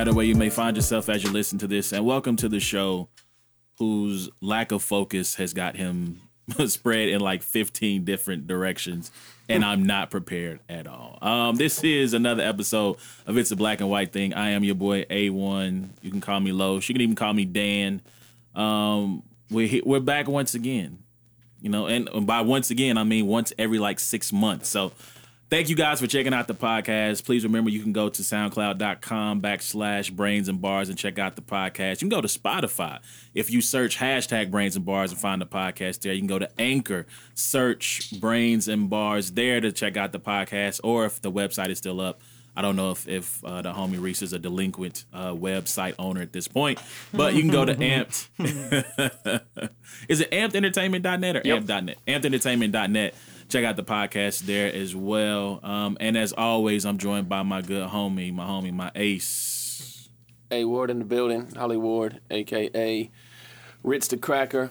matter where you may find yourself as you listen to this, and welcome to the show whose lack of focus has got him spread in like 15 different directions, and I'm not prepared at all. Um, this is another episode of It's a Black and White Thing. I am your boy A1. You can call me Lowe's. You can even call me Dan. Um, we're, we're back once again you know and by once again i mean once every like six months so thank you guys for checking out the podcast please remember you can go to soundcloud.com backslash brains and bars and check out the podcast you can go to spotify if you search hashtag brains and bars and find the podcast there you can go to anchor search brains and bars there to check out the podcast or if the website is still up I don't know if if uh, the homie Reese is a delinquent uh, website owner at this point, but you can go to Amped. is it ampedentertainment.net or Yep. amp.net? Ampedentertainment.net. Check out the podcast there as well. Um, and as always, I'm joined by my good homie, my homie, my ace. A Ward in the building, Holly Ward, aka Ritz the Cracker,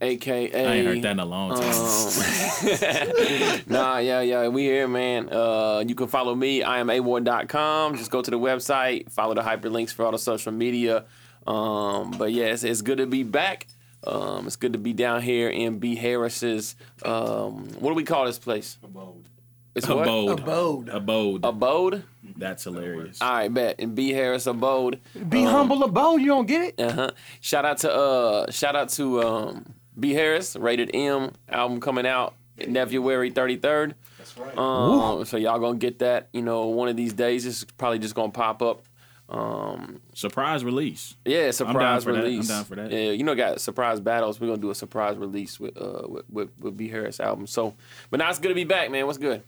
aka. I ain't heard that in a long time. Nah, yeah, yeah, we here, man. Uh, you can follow me. I am award.com. Just go to the website, follow the hyperlinks for all the social media. Um, but yeah, it's, it's good to be back. Um, it's good to be down here in B Harris's. Um, what do we call this place? Abode. It's what? Abode. Abode. Abode. Abode. That's hilarious. All right, bet in B Harris Abode. Be humble abode. You don't get it? Uh-huh. Shout out to uh shout out to um B Harris, rated M album coming out February 33rd. That's right. Um, so y'all gonna get that, you know, one of these days. It's probably just gonna pop up. Um, Surprise release. yeah, surprise for that. I'm release. down for that. Yeah, you know, got surprise battles. We're gonna do a surprise release with uh with, with, with B Harris album. So, but now it's good to be back, man. What's good?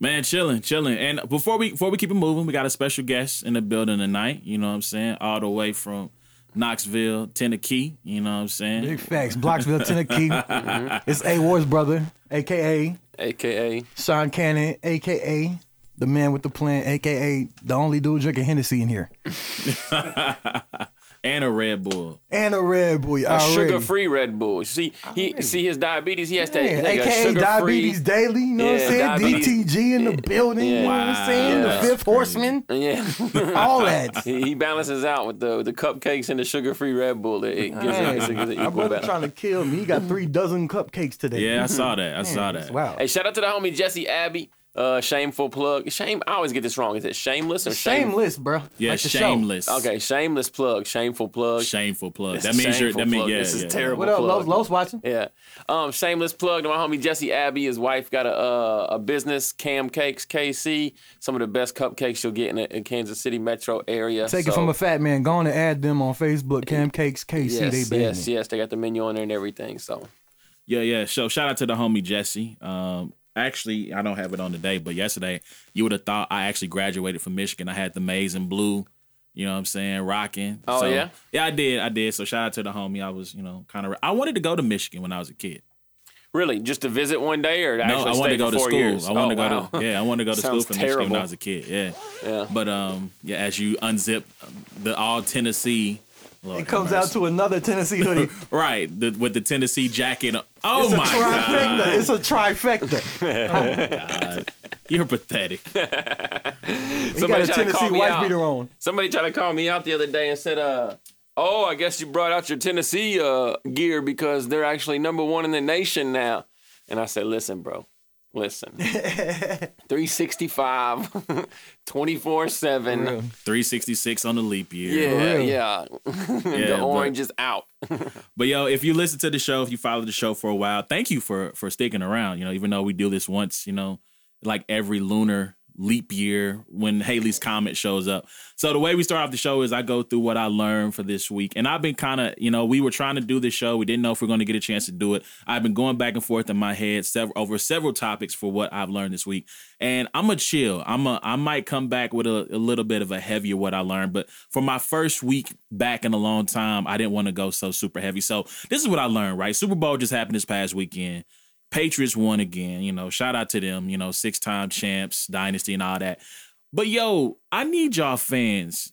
Man, chilling, chilling. And before we before we keep it moving, we got a special guest in the building tonight. You know what I'm saying? All the way from Knoxville, Tennessee. You know what I'm saying? Big facts. Blocksville, Tennessee. It's A Ward's brother, aka AKA Sean Cannon, aka the man with the plan, aka the only dude drinking Hennessy in here, And a Red Bull. and a Red Bull. a sugar free Red Bull. See, he Already. see his diabetes. He has to Yeah, take a aka sugar diabetes free. daily. You know Yeah, what I'm saying? diabetes- DTG in the building. You know what I'm saying? Yeah. The fifth horseman. Yeah. All that. he, he balances out with the the cupcakes and the sugar free Red Bull. It, it gives Man, it, it's a, it's an my brother balance. trying to kill me. He got three dozen cupcakes today. Yeah, I saw that. I saw that. Wow. Hey, shout out to the homie Jesse Abbey. Uh, shameful plug. Shame. I always get this wrong. Is it shameless or shame- Shameless, bro. Yeah, Like shameless. Okay, shameless plug. Shameful plug. Shameful plug. That means you're. shameful That means yeah. This is yeah, terrible. What up, plug. Los? Los watching? Yeah. Um, shameless plug to my homie Jesse Abbey. His wife got a uh, a business, Cam Cakes KC. Some of the best cupcakes you'll get in the in Kansas City metro area. Take it from a fat man. Go on and add them on Facebook. Cam Cakes KC. Yes, they yes, yes. They got the menu on there and everything. So Yeah, yeah. So shout out to the homie Jesse. Um, actually, I don't have it on today, but yesterday you would have thought I actually graduated from Michigan. I had the maize and blue. You know what I'm saying? Rocking. Oh, So, yeah? yeah, I did. I did. So shout out to the homie. I was, you know, kind of. I wanted to go to Michigan when I was a kid. really, just to visit one day, or to No, actually I wanted to go for to four school. Years? I wanted Oh, to go wow. to yeah. I wanted to go to school from Michigan when. I was a kid. Yeah. Yeah. But um, yeah, as you unzip the all Tennessee. Lord It comes out to another Tennessee hoodie. right the, with the Tennessee jacket. Oh it's a my trifecta. god, It's a trifecta. oh god. you're pathetic. He got Somebody a tried to Tennessee call me out. beater on. Somebody tried to call me out the other day and said, uh, "Oh, I guess you brought out your Tennessee uh, gear because they're actually number one in the nation now." And I said, "Listen, bro, listen. 365, 24 seven. 366 on the leap year. Yeah, yeah. Yeah, the but- orange is out. But yo, if you listen to the show, if you follow the show for a while, thank you for for sticking around. You know, even though we do this once, you know, like every lunar leap year when Halley's comet shows up. So the way we start off the show is I go through what I learned for this week. And I've been kind of, you know, we were trying to do this show. We didn't know if we are going to get a chance to do it. I've been going back and forth in my head several over several topics for what I've learned this week. And I'm a chill. I'm a I might come back with a, a little bit of a heavier what I learned, but for my first week back in a long time, I didn't want to go so super heavy. So this is what I learned, right? Super Bowl just happened this past weekend. Patriots won again. You know, shout out to them. You know, six time champs, dynasty, and all that. But yo, I need y'all fans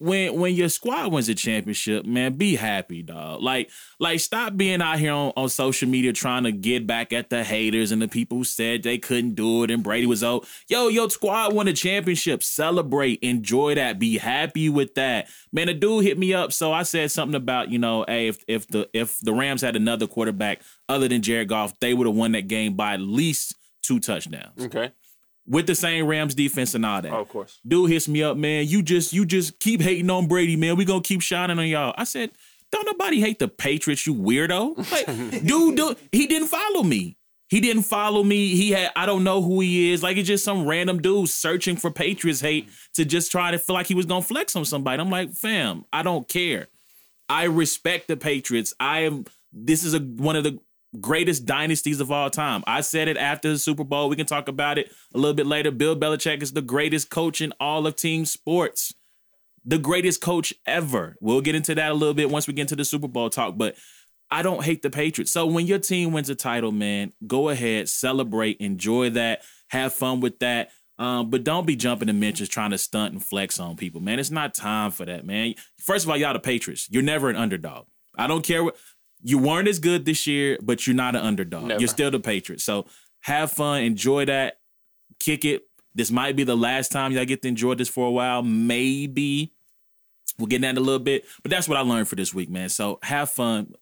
when when your squad wins a championship, man, be happy, dog. Like like stop being out here on, on social media trying to get back at the haters and the people who said they couldn't do it and Brady was out. Yo, your squad won a championship. Celebrate, enjoy that, be happy with that. Man, a dude hit me up, so I said something about, you know, hey, if if the if the Rams had another quarterback other than Jared Goff, they would have won that game by at least two touchdowns Okay. With the same Rams defense and all that. Oh, of course. Dude hits me up, man. You just you just keep hating on Brady, man. We gonna keep shining on y'all. I said, don't nobody hate the Patriots, you weirdo. Like, dude, dude, he didn't follow me. He didn't follow me. He had I don't know who he is. Like it's just some random dude searching for Patriots hate to just try to feel like he was gonna flex on somebody. I'm like, fam, I don't care. I respect the Patriots. I am. This is a one of the greatest dynasties of all time. I said it after the Super Bowl. We can talk about it a little bit later. Bill Belichick is the greatest coach in all of team sports. The greatest coach ever. We'll get into that a little bit once we get into the Super Bowl talk, but I don't hate the Patriots. So when your team wins a title, man, go ahead, celebrate, enjoy that, have fun with that. Um, but don't be jumping the mentions trying to stunt and flex on people, man. It's not time for that, man. First of all, y'all the Patriots. You're never an underdog. I don't care what you weren't as good this year, but you're not an underdog. Never. You're still the Patriots. So have fun, enjoy that, kick it. This might be the last time y'all get to enjoy this for a while. Maybe we'll get into that in a little bit, but that's what I learned for this week, man. So have fun.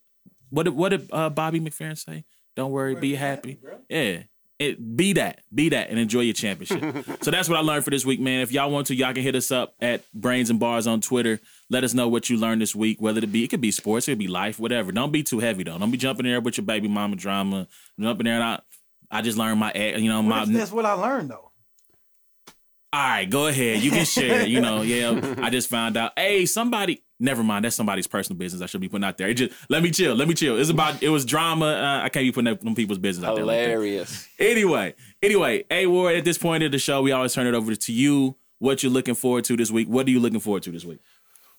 What did what did uh, Bobby McFerrin say? Don't worry, be happy. Yeah. It, be that, be that, and enjoy your championship. so that's what I learned for this week, man. If y'all want to, y'all can hit us up at Brains and Bars on Twitter. Let us know what you learned this week, whether it be it could be sports, it could be life, whatever. Don't be too heavy though. Don't be jumping in there with your baby mama drama. Jumping there and I, I just learned my, you know, my. What that's what I learned though. All right, go ahead. You can share. you know, yeah. I just found out. Hey, somebody. Never mind. That's somebody's personal business. I should be putting out there. It just let me chill. Let me chill. It's about. It was drama. Uh, I can't be putting that on people's business out there. like that. Hilarious. Anyway, anyway, hey Ward. At this point of the show, we always turn it over to you. What you're looking forward to this week? What are you looking forward to this week?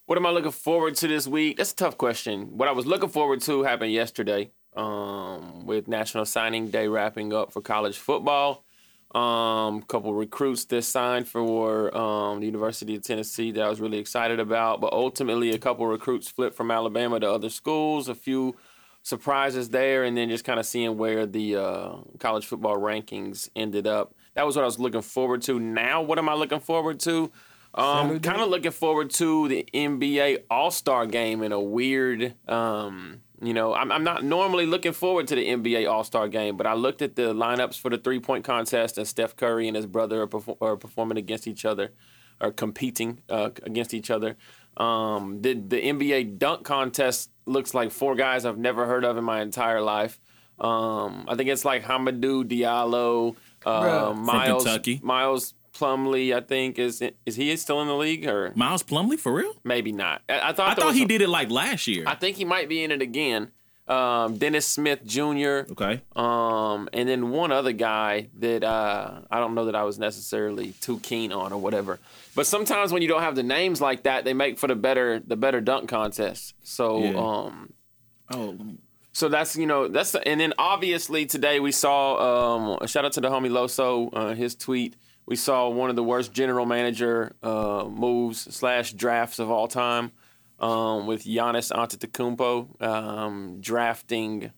What am I looking forward to this week? That's a tough question. What I was looking forward to happened yesterday um, with National Signing Day wrapping up for college football. Um, couple recruits that signed for um, the University of Tennessee that I was really excited about, but ultimately a couple recruits flipped from Alabama to other schools. A few surprises there, and then just kind of seeing where the uh, college football rankings ended up. That was what I was looking forward to. Now, what am I looking forward to? Um, Saturday? kind of looking forward to the NBA All Star game in a weird. Um, you know, I'm, I'm not normally looking forward to the NBA All Star game, but I looked at the lineups for the three point contest, and Steph Curry and his brother are, perfor- are performing against each other, or competing uh, against each other. Um, the the NBA dunk contest looks like four guys I've never heard of in my entire life. Um, I think it's like Hamidou Diallo, uh, From Miles Kentucky. Miles Plumlee. I think is is he still in the league or Miles Plumlee for real? maybe not? I, I thought I thought he did it like last year. I think he might be in it again. Um, Dennis Smith Jr. okay. Um, and then one other guy that uh, I don't know that I was necessarily too keen on or whatever. But sometimes when you don't have the names like that, they make for the better the better dunk contest. So Yeah. um, Oh, so that's you know that's and then obviously today we saw um, a shout out to the homie Loso uh, his tweet. We saw one of the worst general manager uh, moves slash drafts of all time um, with Giannis Antetokounmpo um, drafting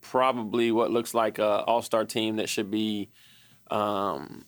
probably what looks like a All Star team that should be um,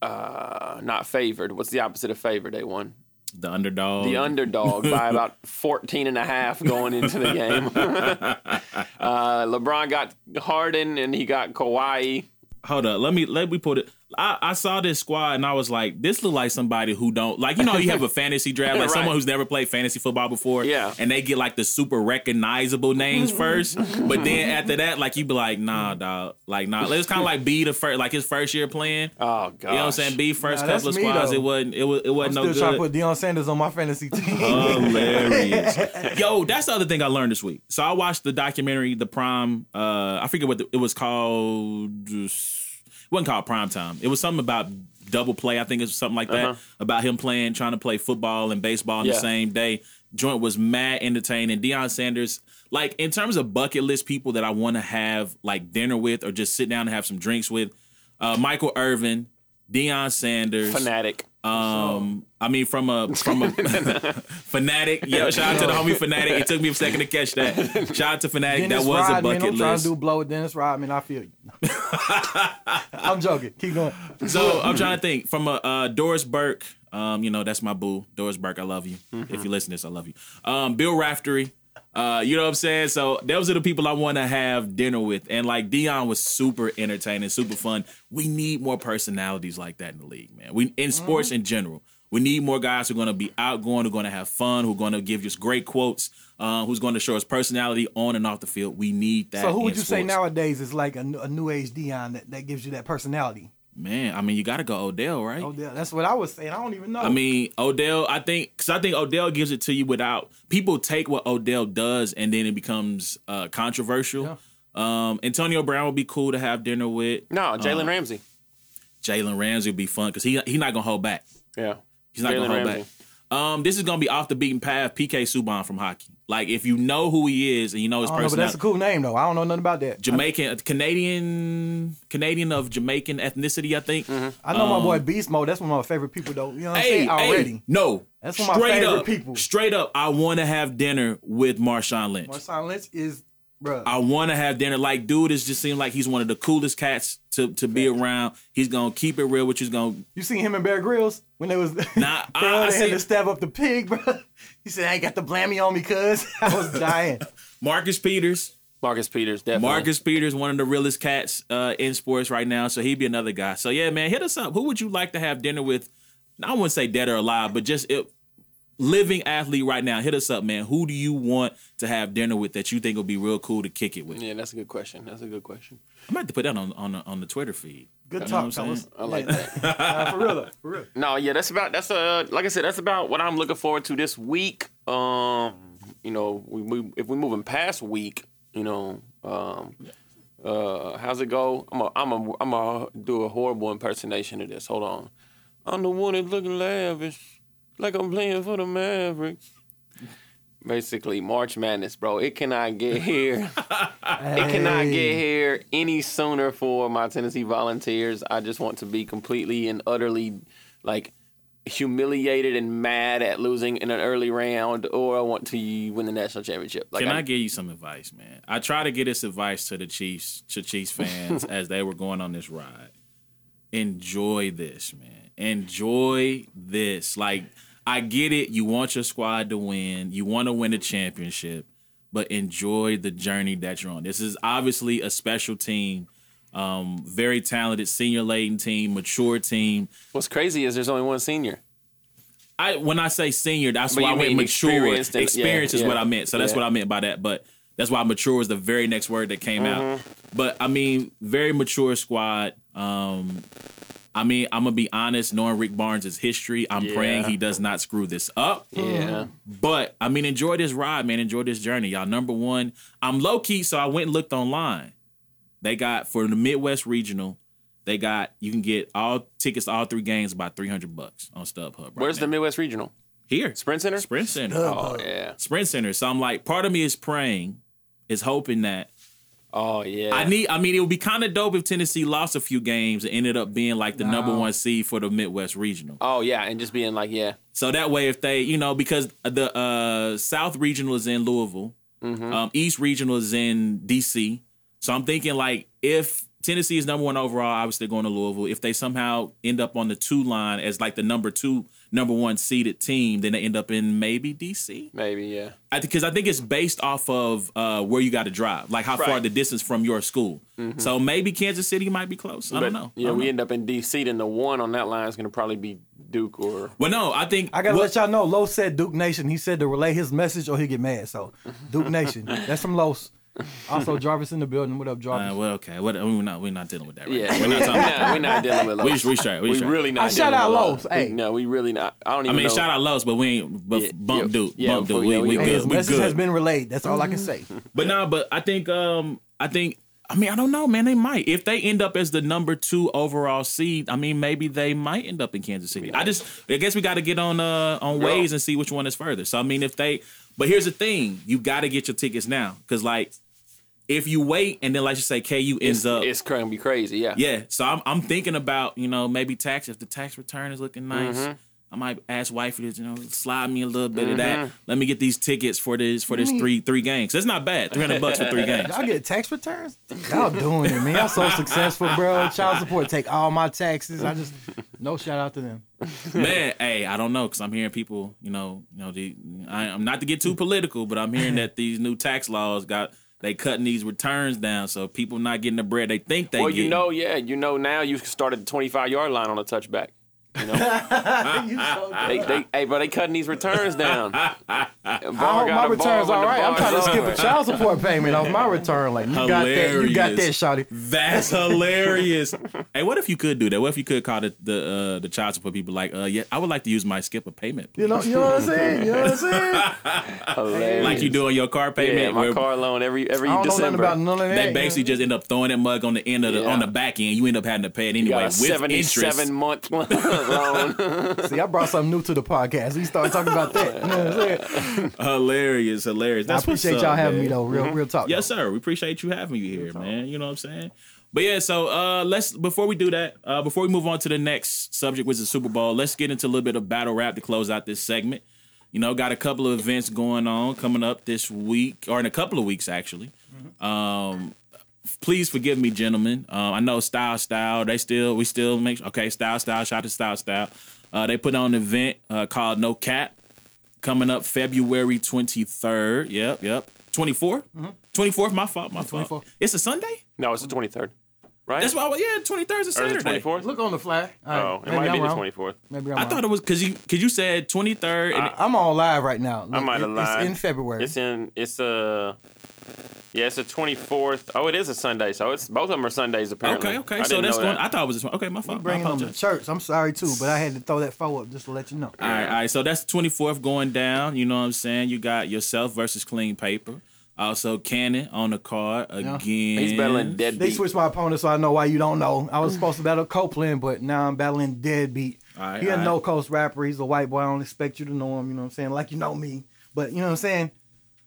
uh, not favored. What's the opposite of favored? They won the underdog. the underdog by about 14 and a half going into the game. uh, LeBron got Harden and he got Kawhi. hold up let me let me put it I, I saw this squad and I was like, this look like somebody who don't like you know you have a fantasy draft like Right. someone who's never played fantasy football before, Yeah. and they get like the super recognizable names first, but then after that like you be like, nah, dog, like nah, it's kind of like B the first like his first year playing, Oh, God. you know what I'm saying? B first Nah, couple of that's squads, though. it wasn't it was it I'm wasn't still no trying to put Deion Sanders on my fantasy team. Hilarious. Yo, that's the other thing I learned this week. So I watched the documentary, The Prime. Uh, I forget what the, it was called. It wasn't called Prime Time. It was something about double play. I think it's something like that Uh-huh. about him playing, trying to play football and baseball on the same day. Joint was mad entertaining. Deion Sanders, like in terms of bucket list people that I want to have like dinner with or just sit down and have some drinks with, uh, Michael Irvin, Deion Sanders, Fanatic. Um, I mean, from a from a fanatic. Yeah, shout out to the homie fanatic. It took me a second to catch that. Shout out to fanatic. Dennis that was a Rodman, bucket I'm trying to do blow with Dennis Rodman. I feel you. I'm joking. Keep going. So I'm trying to think from a uh, Doris Burke. Um, you know that's my boo, Doris Burke. I love you. Mm-hmm. If you listen to this, I love you. Um, Bill Raftery. Uh, you know what I'm saying? So those are the people I want to have dinner with. And like Deion was super entertaining, super fun. We need more personalities like that in the league, man. We in sports Mm-hmm. in general. We need more guys who are going to be outgoing, who are going to have fun, who are going to give just great quotes, uh, who's going to show us personality on and off the field. We need that. So who would in you say nowadays is like a, new- a new age Deion that, that gives you that personality? Man, I mean, you got to go Odell, right? Odell. that's what I was saying. I don't even know. I mean, Odell, I think, because I think Odell gives it to you without people take what Odell does and then it becomes uh, controversial. Um, Antonio Brown would be cool to have dinner with. No, Jalen Uh, Ramsey. Jalen Ramsey would be fun because he he's not gonna hold back. Yeah. He's not Jalen gonna hold Ramsey. back. Um, this is gonna be off the beaten path. PK Subban from hockey. Like if you know who he is and you know his don't know, but that's a cool name though. I don't know nothing about that. Jamaican, Canadian, Canadian of Jamaican ethnicity, I think. I know my boy Beast Mode. That's one of my favorite people though. You know what I'm Hey, saying? Already. hey, no. That's one of my favorite up, people. Straight up, I want to have dinner with Marshawn Lynch. Marshawn Lynch is, bro. I want to have dinner. Like, dude, it just seems like he's one of the coolest cats to, to be around. He's gonna keep it real, which is gonna You seen him and Bear Grylls when they was Nah, I- bro, I they had seen- to stab up the pig, bro. He said, "I ain't got the blammy on me, cuz I was dying." Marcus Peters. Marcus Peters, definitely. Marcus Peters, one of the realest cats uh, in sports right now. So he'd be another guy. So yeah, man, hit us up. Who would you like to have dinner with? I wouldn't say dead or alive, but just it, living athlete right now. Hit us up, man. Who do you want to have dinner with that you think would be real cool to kick it with? Yeah, that's a good question. That's a good question. I might have to put that on on the, on the Twitter feed. Good You know talk, what I'm fellas. I like that. Uh, for real, though, for real. No, yeah, that's about that's uh like I said, that's about what I'm looking forward to this week. Um, you know, we, we if we're moving past week, you know, um, uh, how's it go? I'm a, I'm a, I'm a do a horrible impersonation of this. Hold on, I'm the one that's looking lavish, like I'm playing for the Mavericks. Basically, March Madness, bro. It cannot get here. It cannot get here any sooner for my Tennessee Volunteers. I just want to be completely and utterly like humiliated and mad at losing in an early round, or I want to win the national championship. Like Can I, I give you some advice, man? I try to get this advice to the Chiefs, to Chiefs fans as they were going on this ride. Enjoy this, man. Enjoy this. Like, I get it. You want your squad to win. You want to win a championship, but enjoy the journey that you're on. This is obviously a special team, um, very talented, senior laden team, mature team. What's crazy is there's only one senior. I when I say senior, that's But why I went mature. Experience, yeah, is what. I meant. So that's Yeah. what I meant by that. But that's why mature is the very next word that came out. Mm-hmm. But I mean, very mature squad. Um, I mean, I'm gonna be honest. Knowing Rick Barnes' history, I'm Yeah. praying he does not screw this up. Yeah. But I mean, enjoy this ride, man. Enjoy this journey, y'all. Number one, I'm low key, so I went and looked online. They got for the Midwest Regional. They got you can get all tickets to all three games about 300 bucks on StubHub. Right Where's the. Midwest Regional? here Sprint Center? Sprint Center? Oh yeah. Sprint Center. So I'm like, part of me is praying, is hoping that Oh yeah. I need. I mean, it would be kind of dope if Tennessee lost a few games and ended up being like the number one seed for the Midwest Regional. Oh yeah, and just being like, yeah. So that way, if they, you know, because the uh, South Regional is in Louisville, Mm-hmm. um, East Regional is in DC. So I'm thinking like if Tennessee is number one overall, obviously going to Louisville. If they somehow end up on the two line as like the number two, number one seeded team, then they end up in maybe DC. Maybe, yeah. I because I think it's based off of uh, where you got to drive, like how far the distance from your school. So maybe Kansas City might be close. I don't know. Yeah, don't we know. end up in DC, then the one on that line is gonna probably be Duke or well, no, I think I gotta what- let y'all know. Los said Duke Nation. He said to relay his message or he get mad. So Duke Nation. That's from Los. Also Jarvis in the building. What up, Jarvis? Uh, well, okay. What, we're not we're not dealing with that. Right Yeah, now. We're not talking about that. we're not dealing with We Los. we straight. We, We straight. really not. I shout out with Los. Los. Hey. no, we really not. I don't even. I mean, know. shout out Los, but we ain't. But Yeah, bump yeah, Duke, yeah, bump for- Duke. yeah, We, we- we Hey, Hey, good. his We message has been relayed. That's all I can say. But no, but I think um I think I mean I don't know, man. They might if they end up as the number two overall seed. I mean, maybe they might end up in Kansas City. I just I guess we got to get on uh on Yeah. ways and see which one is further. So I mean, if they, but here's the thing: you got to get your tickets now because like if you wait and then like you say KU ends It's, up it's gonna be crazy. Yeah. yeah. So I'm I'm thinking about you know maybe tax if the tax return is looking nice. Mm-hmm. I might ask wifey to you know slide me a little bit of that. Let me get these tickets for this for this three three games. That's not bad. Three hundred bucks for three games. Y'all get tax returns? Y'all doing it, man. Y'all so successful, bro. Child support take all my taxes. I just no shout out to them. Man, hey, I don't know because I'm hearing people, you know, you know, the, I, I'm not to get too political, but I'm hearing that these new tax laws got they cutting these returns down, so people not getting the bread they think they get. Well, get. you know, yeah, you know now you can start at the 25 yard line on a touchback. You know, You so they, they, hey, bro, they cutting these returns down. I hope my return's all right. I'm trying to skip a child support payment off my return. Like you got that, you got that, Hilarious. shawty. That's hilarious. hey, what if you could do that? What if you could call the the, uh, the child support people like, uh, yeah, I would like to use my skip a payment, You know, you know what I'm saying? You know what I'm saying? Hilarious. like you do on your car payment. yeah, my car loan every every I don't know December. about none of that. they basically know? just end up throwing that mug on the end of the Yeah. on the back end. You end up having to pay it you anyway got a with 77 interest. month loan. See, I brought something new to the podcast. We start talking about that. You know what I'm saying? Hilarious, hilarious. I That's what's appreciate y'all having man. me though. Real, real talk. Yes, though. sir. We appreciate you having you here, man. You know what I'm saying? But yeah, so uh let's before we do that, uh before we move on to the next subject, which is the Super Bowl, let's get into a little bit of battle rap to close out this segment. You know, got a couple of events going on coming up this week, or in a couple of weeks actually. Um please forgive me, gentlemen. Um, I know Style Style, they still we still make okay, Style Style, shout out to Style Style. Uh, they put on an event uh, called No Cap coming up February 23rd. Yep, yep. 24th? 24th, my fault, my fault. 24th. It's a Sunday? no, it's the 23rd. Right? That's why, I was- yeah, 23rd is a or Saturday. it 24th? Look on the flag. All right, Oh, it maybe might I'm be the 24th. Maybe I'm I wrong. thought it was because you because you said 23rd. And I'm on live right now. I might have it- lied. It's in February. It's in. It's a. Yeah, it's the 24th. Oh, it is a Sunday. So it's both of them are Sundays apparently. okay, okay. I so didn't that's going. that. I thought it was this one. Okay, my fault. My bringing them to church. I'm sorry too, but I had to throw that foe up just to let you know. All right, all right. So that's the 24th going down. You know what I'm saying? You got yourself versus Clean Paper. Also, Cannon on the card again. He's battling deadbeat. They switched my opponent, so I know why you don't know. I was supposed to battle Copeland, but now I'm battling Deadbeat. Alright, he a alright. no coast rapper. He's a white boy. I don't expect you to know him. You know what I'm saying? Like you know me, but you know what I'm saying?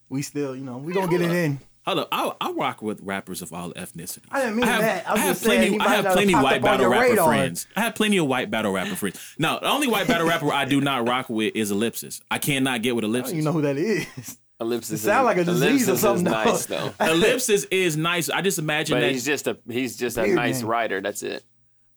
We still, you know, we gonna get it in. Hold up, I, I rock with rappers of all ethnicities. I didn't mean have, that. I was have just saying plenty. he I have plenty white battle rapper radar. friends. I have plenty of white battle rapper friends. Now, the only white battle rapper I do not rock with is Ellipsis. I cannot get with Ellipsis. You know who that is? Ellipsis. It sound like a disease or Ellipsis something, Is nice though. Ellipsis is nice. I just imagine But that. he's just a he's just a nice name. writer. That's it.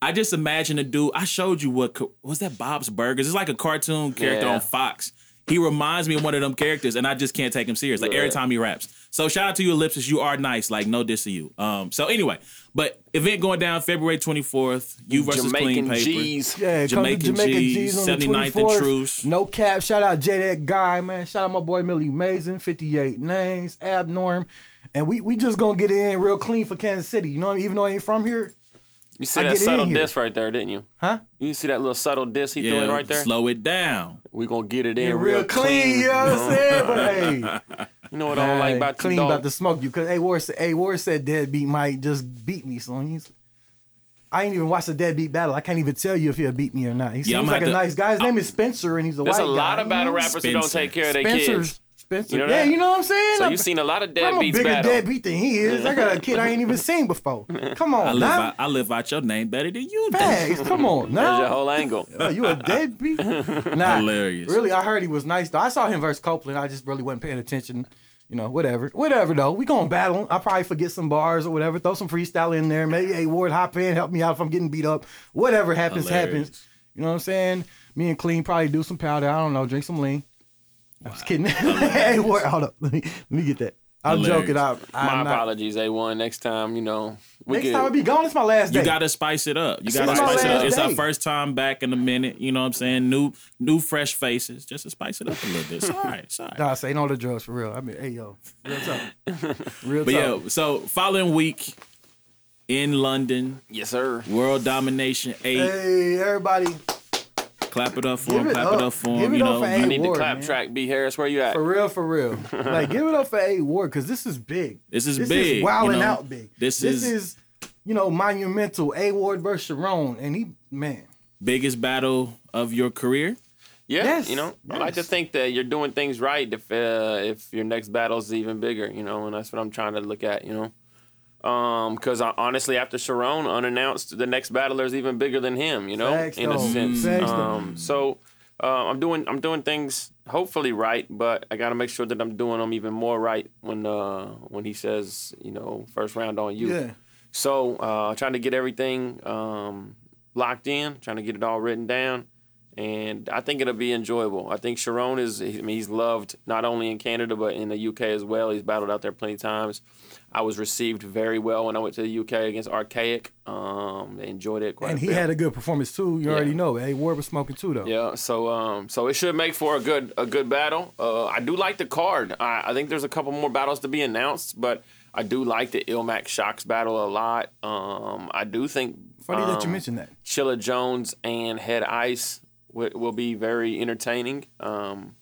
I just imagine a dude. I showed you what was that Bob's Burgers. It's like a cartoon character Yeah. on Fox. He reminds me of one of them characters, and I just can't take him serious. Like every time he raps. So shout out to you, Ellipsis. You are nice. Like no diss to you. Um. So anyway, but event going down February twenty fourth. You versus Jamaican Clean Paper. G's. Yeah, Jamaican Jamaican G's, G's, on the 79th and Troost. No cap. Shout out J that guy, man. Shout out my boy Millie Mason, 58 names, Abnorm. And we we just gonna get it in real clean for Kansas City. You know, what I mean? even though I ain't from here, You see I that get in subtle here. diss right there, didn't you? huh? You see that little subtle diss he threw Yeah, in right there? slow it down. We gonna get it in Yeah, real, real clean, you know what I'm saying? But hey, You know what I don't like about clean you, dog? about to smoke you because A War said A Ward said Deadbeat might just beat me, so he's. I ain't even watched the Deadbeat battle. I can't even tell you if he'll beat me or not. He Yeah, seems I'm like a gonna nice guy. His name is Spencer, and he's a white guy. There's white a lot guy. of battle You know? rappers who don't take care of their Spencer, kids. Spencer. You know yeah, you know what I'm saying. So I'm- you've seen a lot of I'm a bigger battle. deadbeat than he is. I got a kid I ain't even seen before. Come on, I live, now. out, I live out your name better than you do. Come on, There's your whole angle. Uh, you a deadbeat? Nah, Hilarious. Really, I heard he was nice though. I saw him versus Copeland. I just really wasn't paying attention. You know, whatever, whatever though. We gonna battle. I probably forget some bars or whatever. Throw some freestyle in there. Maybe hey Ward hop in, help me out if I'm getting beat up. Whatever happens, Hilarious. happens. You know what I'm saying? Me and Clean probably do some powder. I don't know. Drink some lean. I'm just kidding. hey Ward, hold up. Let me, let me get that. I'm Hilarious. joking. I, My I'm not, apologies, A1. Next time, you know, we Next could. time I'll be gone. It's my last day. You gotta spice it up. You It's gotta spice it up. last It's our first time back in a minute. You know what I'm saying? New, new, fresh faces. Just to spice it up a little bit. It's all right. It's all right. Nah, say no to drugs for real. I mean, hey yo, real talk, real But talk. yeah, so following week in London, yes, sir. World Domination Eight. Hey everybody, Clap it up for Give him. it Clap it up. up for him. You know, for I A need Ward, the clap man. track. B. Harris, where you at? for real, for real. like give it up for A Ward because this is big. this is This big. is wilding you know? out big. This, This is, is, you know, monumental. A Ward versus Charron, and he man. biggest battle of your career. Yeah, Yes, you know, I like to think that you're doing things right if uh, if your next battle is even bigger, you know, and that's what I'm trying to look at, you know. Because honestly, after Charron unannounced, the next battler is even bigger than him. You know, Facts, in a sense. Facts. Um, so uh, I'm doing I'm doing things hopefully right, but I got to make sure that I'm doing them even more right when uh, when he says you know first round on you. Yeah. So uh, trying to get everything um, locked in, trying to get it all written down, and I think it'll be enjoyable. I think Charron is. I mean, he's loved not only in Canada but in the UK as well. He's battled out there plenty of times. I was received very well when I went to the UK against Archaic. Um, they enjoyed it quite. And he had a good performance too. You already know. Hey, Ward was smoking too though. Yeah, so um, so it should make for a good a good battle. Uh, I do like the card. I, I think there's a couple more battles to be announced, but I do like the Ilmac Shocks battle a lot. Um, I do think Funny that you um, mentioned that. Chilla Jones and Head Ice will, will be very entertaining. Um,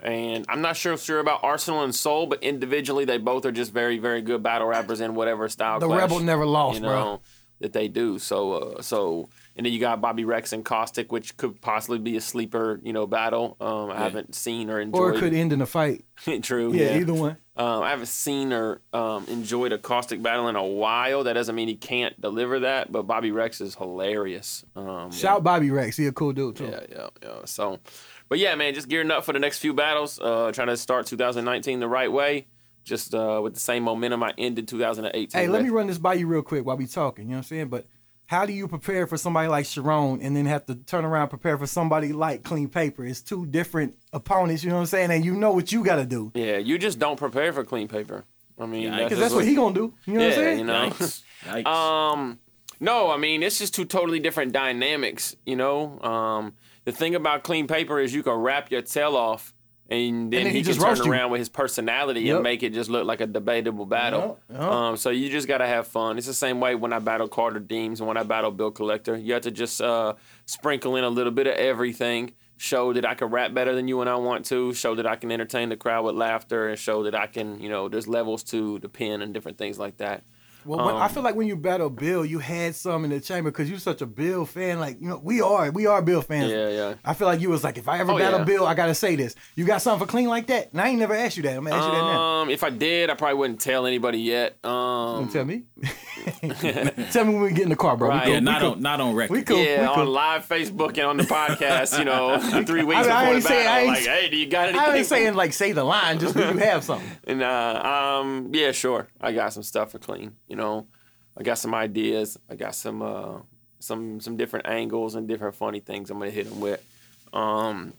and I'm not sure sure about Arsonal and Soul, but individually they both are just very very good battle rappers in whatever style. The clash, Rebel never lost, you bro. know, That they do. So uh, so and then you got Bobby Rex and Caustic, which could possibly be a sleeper, you know, battle. Um, I haven't seen or enjoyed. Or it could end in a fight. True. Yeah, Yeah. either one. Um, I haven't seen or um, enjoyed a caustic battle in a while. That doesn't mean he can't deliver that, but Bobby Rex is hilarious. Um, Shout Bobby Rex. He a cool dude too. yeah, yeah, yeah. So, but yeah, man, just gearing up for the next few battles. Uh, trying to start 2019 the right way, just uh, with the same momentum I ended 2018. Hey, let with. me run this by you real quick while we talking. You know what I'm saying? But how do you prepare for somebody like Charron and then have to turn around and prepare for somebody like Clean Paper? It's two different opponents. You know what I'm saying? And you know what you got to do Yeah, you just don't prepare for clean paper. I mean, Yeah, that's, because that's what he gonna do. You know what I'm saying? you know. Yikes. Yikes. Um, no, I mean it's just two totally different dynamics. You know, um, the thing about clean paper is you can wrap your tail off, and then, then he, he can turn you. around with his personality Yep. and make it just look like a debatable battle. Yep, yep. Um, so you just gotta have fun. It's the same way when I battle Carter Deems and when I battle Bill Collector. You have to just uh, sprinkle in a little bit of everything. Show that I can rap better than you when I want to. Show that I can entertain the crowd with laughter, and show that I can, you know, there's levels to the pen and different things like that. Well, when, I Um, feel like when you battle Bill, you had some in the chamber because you're such a Bill fan. Like you know, we are, we are Bill fans. Yeah, yeah. I feel like you was like, if I ever Oh, battle yeah. Bill, I gotta say this. You got something for clean like that? And I ain't never asked you that. I'm gonna ask you that now. Um, if I did, I probably wouldn't tell anybody yet. Um, Don't tell me. tell me when we get in the car, bro. Right. We cool. yeah, we not cool. on not on record. We cool. yeah, we cool. on live Facebook and on the podcast, you know, three weeks I- I before ain't the saying- I battle, ain't- like, hey, do you got anything? I ain't saying like say the line, just do you have something? And uh, um, yeah, sure, I got some stuff for clean. You know, I got some ideas. I got some uh, some some different angles and different funny things I'm gonna hit them with. Um,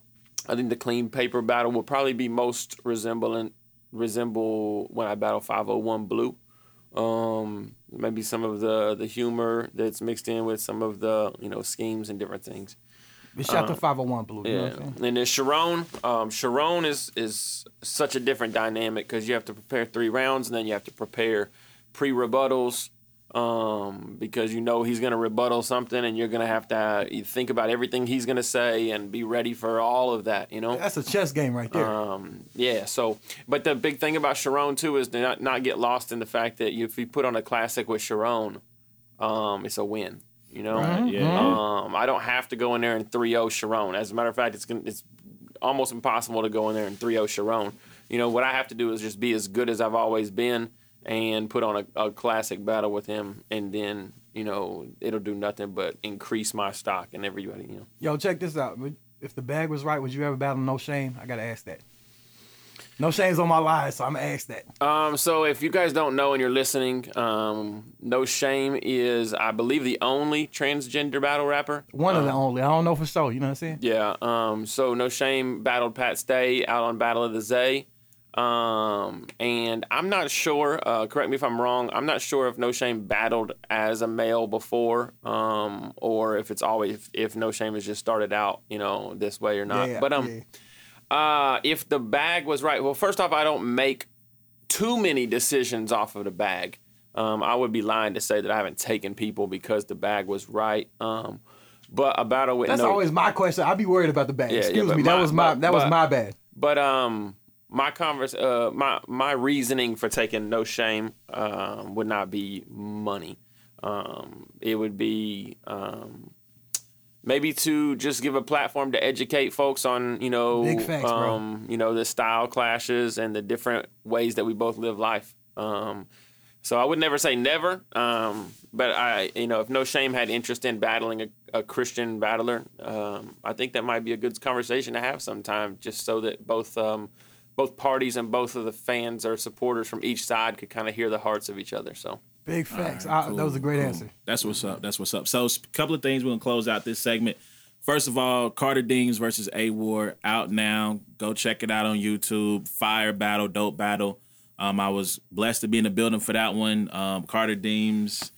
I think the clean paper battle will probably be most resembling resemble when I battle 501 blue. Um, maybe some of the the humor that's mixed in with some of the you know schemes and different things. But shout to 501 Blue. You know Yeah, and then Charron, um, Charron is is such a different dynamic because you have to prepare three rounds and then you have to prepare pre rebuttals um, because you know he's gonna rebuttal something and you're gonna have to uh, think about everything he's gonna say and be ready for all of that. You know. That's a chess game right there. Um, yeah. So, but the big thing about Charron too is to not, not get lost in the fact that if you put on a classic with Charron, um, it's a win. You know. Right, yeah. Um, I don't have to go in there and 3-0 Charron. As a matter of fact, it's gonna, it's almost impossible to go in there and 3-0 Charron. You know what I have to do is just be as good as I've always been and put on a, a classic battle with him, and then you know it'll do nothing but increase my stock and everybody. You know. Yo, check this out. If the bag was right, would you ever battle No Shame? I gotta ask that. No Shame's on my line, so I'm gonna ask that. Um, so if you guys don't know and you're listening, um, No Shame is, I believe, the only transgender battle rapper. One of the Um, only. I don't know for sure. You know what I'm saying? Yeah. Um, so No Shame battled Pat Stay out on Battle of the Zay. Um, and I'm not sure, uh, correct me if I'm wrong, I'm not sure if No Shame battled as a male before, um, or if it's always, if, if No Shame has just started out, you know, this way or not. Yeah, but, um, yeah. uh, if the bag was right, well, first off, I don't make too many decisions off of the bag. Um, I would be lying to say that I haven't taken people because the bag was right. Um, but a battle with That's no, always my question. I'd be worried about the bag. Yeah, yeah, Excuse but me. that was my but- that was but- my bad. but um, my converse, uh, my my reasoning for taking no shame um, would not be money. Um, it would be um, maybe to just give a platform to educate folks on you know facts, um, you know the style clashes and the different ways that we both live life. Um, So I would never say never. Um, but I, you know, if No Shame had interest in battling a, a Christian battler, um, I think that might be a good conversation to have sometime, just so that both um, both parties and both of the fans or supporters from each side could kind of hear the hearts of each other. So Big facts. I- that was a great answer. That's what's up. That's what's up. So, a couple of things we're gonna close out this segment. First of all, Carter Deems versus A Ward out now. Go check it out on YouTube. Fire battle, dope battle. Um, I was blessed to be in the building for that one. Um, Carter Deems,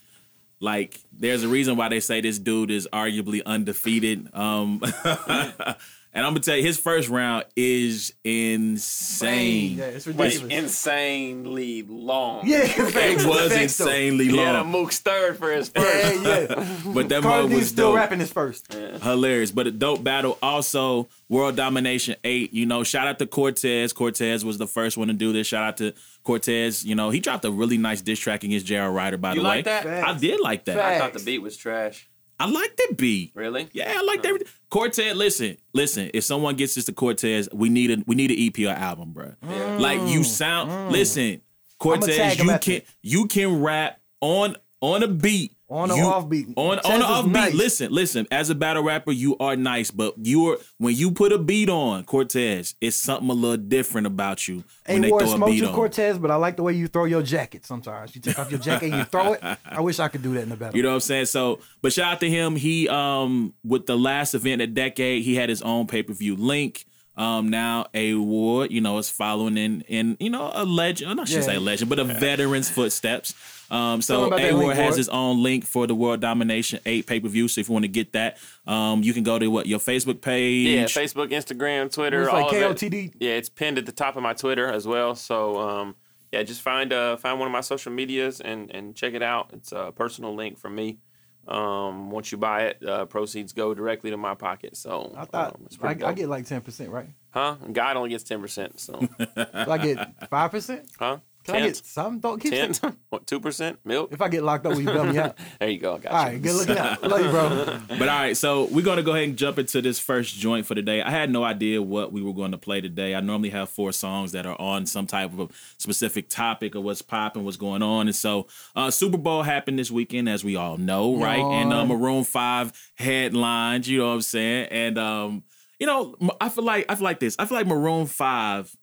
like, there's a reason why they say this dude is arguably undefeated. Um, and I'm gonna tell you, his first round is insane. Yeah, it's Wait, ridiculous. insanely long. yeah, It was facts, though. insanely He had a long, Mook's third for his first. Yeah, yeah. but that Cardi mug B was still dope. rapping his first. hilarious. But a dope battle. Also, World Domination 8. You know, shout out to Cortez. Cortez was the first one to do this. Shout out to Cortez. You know, he dropped a really nice diss track against J.R. Ryder, by You the like way. that? I did like that. I thought the beat was trash. I like that beat. Really? Yeah, I like that. Cortez, listen, listen. If someone gets this to Cortez, we need a we need an EP or album, bro. Yeah. Mm. Like you sound. Listen, Cortez, you after. can you can rap on on a beat. On or You- off beat. On on or off beat. nice. Listen, listen. As a battle rapper, you are nice, but you're when you put a beat on Cortez, it's something a little different about you when Ain't they wore throw a smoke beat you on. Cortez, but I like the way you throw your jacket sometimes. You take off your jacket and you throw it. I wish I could do that in the battle. You know what I'm saying? So, but shout out to him. He um with the last event at Decade, he had his own pay per view link. Um, now a Ward, you know, is following in in you know a legend. I'm not should Yeah. say a legend, but a veteran's footsteps. Um, so him a link, Ward has Ward. his own link for the World Domination Eight pay per view. So if you want to get that, um, you can go to what your Facebook page. Yeah, Facebook, Instagram, Twitter, It's like all of it. Yeah, it's pinned at the top of my Twitter as well. So um, yeah, just find uh, find one of my social medias and and check it out. It's a personal link from me. Um, once you buy it, uh, proceeds go directly to my pocket. So I thought um, I, I get like ten percent, right? huh? God only gets ten percent. So Do I get five percent? huh? Can I get some? Don't keep ten, saying- what two percent milk? If I get locked up, will you bail me out? There you go. I got All you. right, good looking out. Love you, bro. But all right, so we're gonna go ahead and jump into this first joint for today. I had no idea what we were going to play today. I normally have four songs that are on some type of a specific topic or what's popping, what's going on. And so uh Super Bowl happened this weekend, as we all know, right? And uh, Yawn. Maroon Five headlines, you know what I'm saying? And um, you know, I feel like I feel like this. I feel like Maroon Five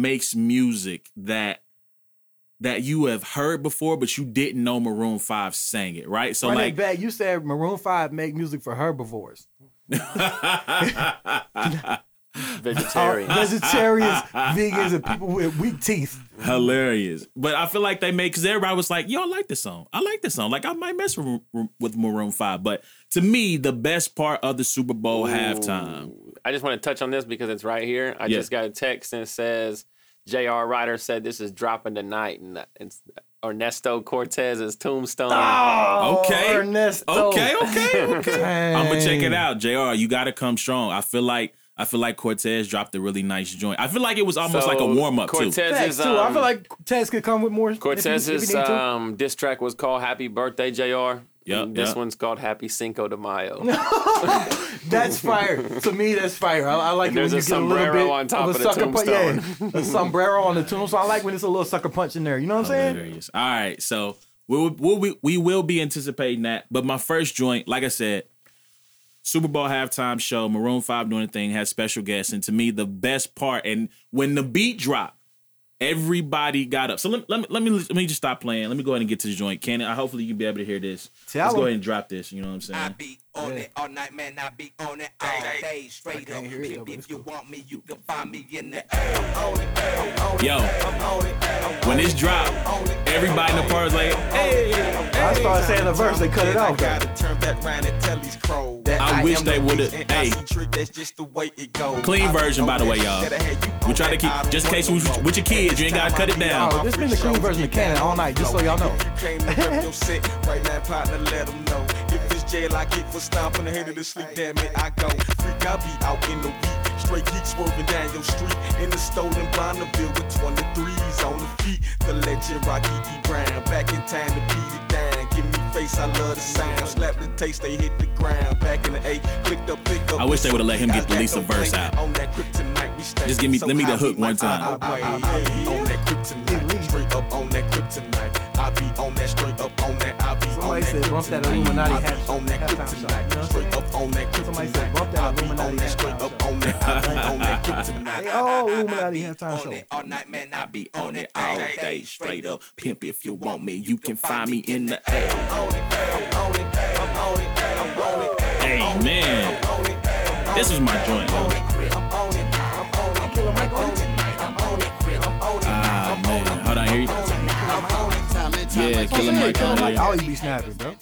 makes music that that you have heard before, but you didn't know Maroon Five sang it, right? So Run like it back. You said Maroon Five make music for herbivores. Vegetarian. Vegetarians, vegans, and people with weak teeth. hilarious. But I feel like they made because everybody was like, "Yo, I like this song. I like this song. Like I might mess with, with Maroon 5. But to me, the best part of the Super Bowl halftime. I just want to touch on this because it's right here. I Yeah. just got a text and it says J.R. Ryder said this is dropping tonight, and it's Ernesto Cortez's tombstone. Oh, Okay. Ernesto. Okay, okay, okay. I'm gonna check it out, Jr. You got to come strong. I feel like I feel like Cortez dropped a really nice joint. I feel like it was almost So, like a warm up too. Cortez's, Facts, too. I um, feel like Tez could come with more. if he- if Cortez's he um, diss track was called "Happy Birthday, Jr." Yep, And this yep. one's called "Happy Cinco de Mayo." That's fire. to me, that's fire. I, I like And it when there's you a get a little sombrero bit on top of, of a the sucker punch. Yeah, tombstone. a sombrero on the tombstone. So I like when it's a little sucker punch in there. You know what I'm oh, saying? Hilarious. All right, so we will, we'll, we we will be anticipating that. But my first joint, like I said, Super Bowl halftime show, Maroon Five doing a thing, has special guests, and to me the best part, and when the beat dropped, everybody got up. So let, let me let me let me just stop playing. Let me go ahead and get to the joint. Can I? Hopefully you can be able to hear this. Tell Let's go ahead and drop this. You know what I'm saying? I be on it all night, man. I be on it all day, straight up. can't it, If it's you cool. want me, you can find me in the air. Yo, when this drop, everybody in the party's like, hey. I started saying the verse, they cut it I off. gotta turn back round and tell these crows. that I wish they would've- reason hey. I see trick, that's just the way it goes. Clean version, by the way, y'all. shit that I had you We try to keep- just in case want with- your kids, you ain't gotta cut it down. Oh, this been the clean version of Cannon all night, just so y'all know. If you came to rep your set, right now, partner, let them know. If it's jail, I get for stomping the head of the sleep, damn it, I go. Freak, I be out in the week. Straight geek swerving down your street. In the stolen Bonneville with 23s on the feet. The legend Rocky E. Brown. Back in time to beat it down. Give me face, I love the sound. Slap the taste, they hit the ground. Back in the A, clicked up, pick up. I wish they would've let him get the least a verse out. On that kryptonite, we stay. Just give me- So let me the hook one time. I- I- I- I- On that kryptonite, straight up on that kryptonite. I be on that straight up on that. I be Somebody said bump that. Illuminati hat- on that halftime shot, you know what I'm kryptonite. Straight up on that. Somebody said bump that Illuminati on that straight up on that. On that kryptonite. Hey, oh, Illuminati halftime on show. all night, man. I be on it all day, straight up. Pimp, if you want me, you can find me in the A. Hey man, this was my joint. Ah man, hold on here. Yeah, Killer Mike Killer on Mike here. always be snapping, bro.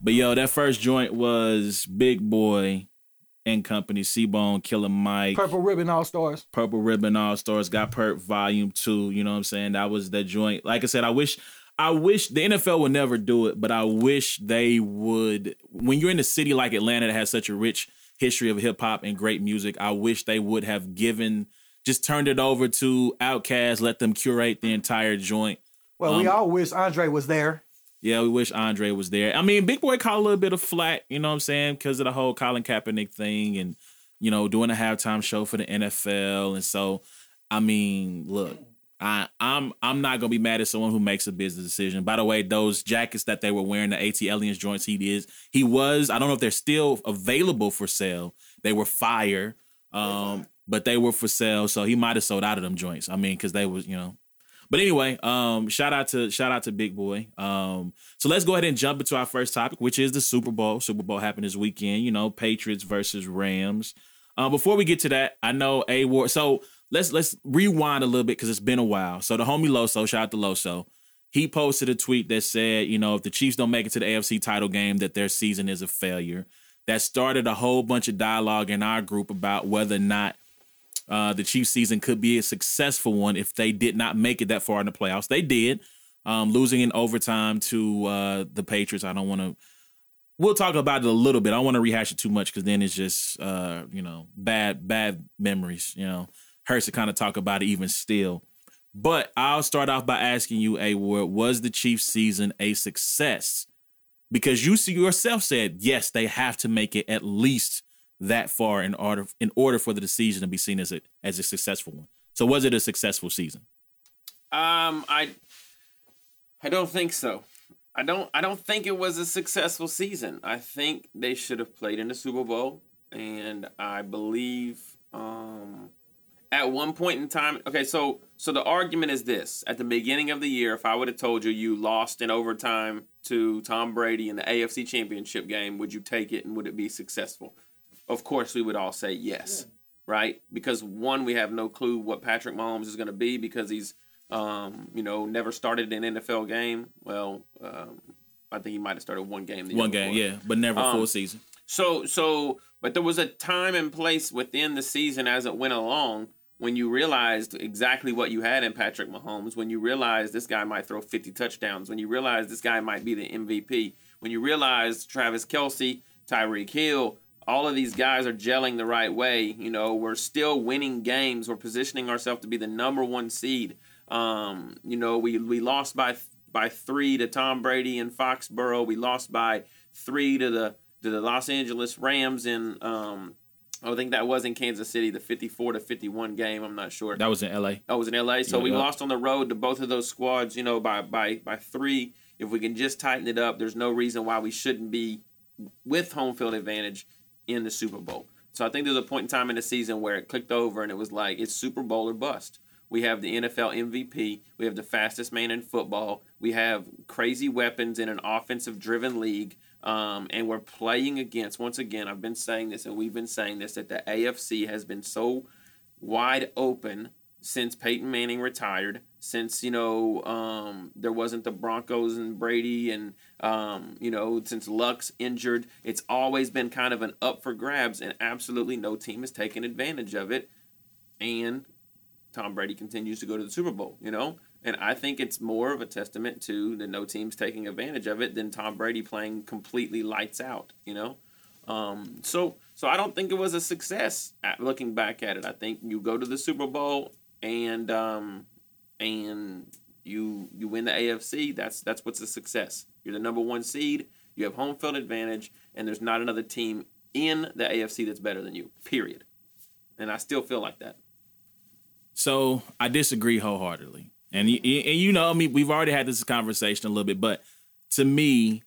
But yo, that first joint was Big Boi and Company, C-Bone, Killer Mike, Purple Ribbon All Stars. Purple Ribbon All Stars, Got Purp Volume Two. You know what I'm saying? That was the joint. Like I said, I wish, I wish the NFL would never do it, but I wish they would. When you're in a city like Atlanta that has such a rich history of hip hop and great music, I wish they would have given, just turned it over to Outkast, let them curate the entire joint. Well, we Um, all wish Andre was there. Yeah, we wish Andre was there. I mean, Big Boi caught a little bit of flack, you know what I'm saying, because of the whole Colin Kaepernick thing and, you know, doing a halftime show for the NFL. And so, I mean, look, I, I'm I'm not gonna be mad at someone who makes a business decision. By the way, those jackets that they were wearing, the ATLiens joints, he is he was. I don't know if they're still available for sale. They were fire, um, but they were for sale, so he might have sold out of them joints. I mean, because they was you know but anyway, um, shout out to shout out to Big Boi. Um, so let's go ahead and jump into our first topic, which is the Super Bowl. Super Bowl happened this weekend. You know, Patriots versus Rams. Um, before we get to that, I know a war. So let's let's rewind a little bit because it's been a while. So the homie Loso, shout out to Loso. He posted a tweet that said, you know, if the Chiefs don't make it to the AFC title game, that their season is a failure. That started a whole bunch of dialogue in our group about whether or not uh, the Chiefs season could be a successful one if they did not make it that far in the playoffs. They did, um, losing in overtime to uh, the Patriots. I don't want to. We'll talk about it a little bit. I don't want to rehash it too much because then it's just uh, you know bad bad memories. You know, hurts to kind of talk about it even still. But I'll start off by asking you, A Ward, was the Chiefs season a success? Because you yourself said yes, they have to make it at least that far in order in order for the season to be seen as a as a successful one. So was it a successful season? Um, I I don't think so. I don't I don't think it was a successful season. I think they should have played in the Super Bowl and I believe um at one point in time okay so so the argument is this at the beginning of the year if I would have told you you lost in overtime to Tom Brady in the AFC Championship game would you take it and would it be successful? Of course we would all say yes. Right? Because one we have no clue what Patrick Mahomes is going to be because he's um, you know, never started an NFL game. Well, um, I think he might have started one game. The One game, before. yeah, but never Um, full season. So, so, but there was a time and place within the season as it went along when you realized exactly what you had in Patrick Mahomes. When you realized this guy might throw 50 touchdowns. When you realized this guy might be the MVP. When you realized Travis Kelce, Tyreek Hill, all of these guys are gelling the right way. You know, we're still winning games. We're positioning ourselves to be the number one seed. Um, you know, we we lost by by three to Tom Brady in Foxborough. We lost by three to the to the Los Angeles Rams in um, I think that was in Kansas City, the fifty-four to fifty-one game. I'm not sure. That was in L.A. That was in LA. So Yeah, we yeah. lost on the road to both of those squads, you know, by by by three. If we can just tighten it up, there's no reason why we shouldn't be with home field advantage in the Super Bowl. So I think there's a point in time in the season where it clicked over and it was like it's Super Bowl or bust. We have the NFL MVP. We have the fastest man in football. We have crazy weapons in an offensive driven league. Um, and we're playing against, once again, I've been saying this and we've been saying this, that the AFC has been so wide open since Peyton Manning retired, since you know um, there wasn't the Broncos and Brady, and um, you know since Luck's injured, it's always been kind of an up for grabs, and absolutely no team has taken advantage of it. And Tom Brady continues to go to the Super Bowl, you know, and I think it's more of a testament to the no teams taking advantage of it than Tom Brady playing completely lights out, you know. Um, so so I don't think it was a success. Looking back at it, I think you go to the Super Bowl and um, and you you win the AFC. That's that's what's a success. You're the number one seed. You have home field advantage, and there's not another team in the AFC that's better than you. Period. And I still feel like that. So I disagree wholeheartedly. And y- y- and you know, I mean, we've already had this conversation a little bit, but to me,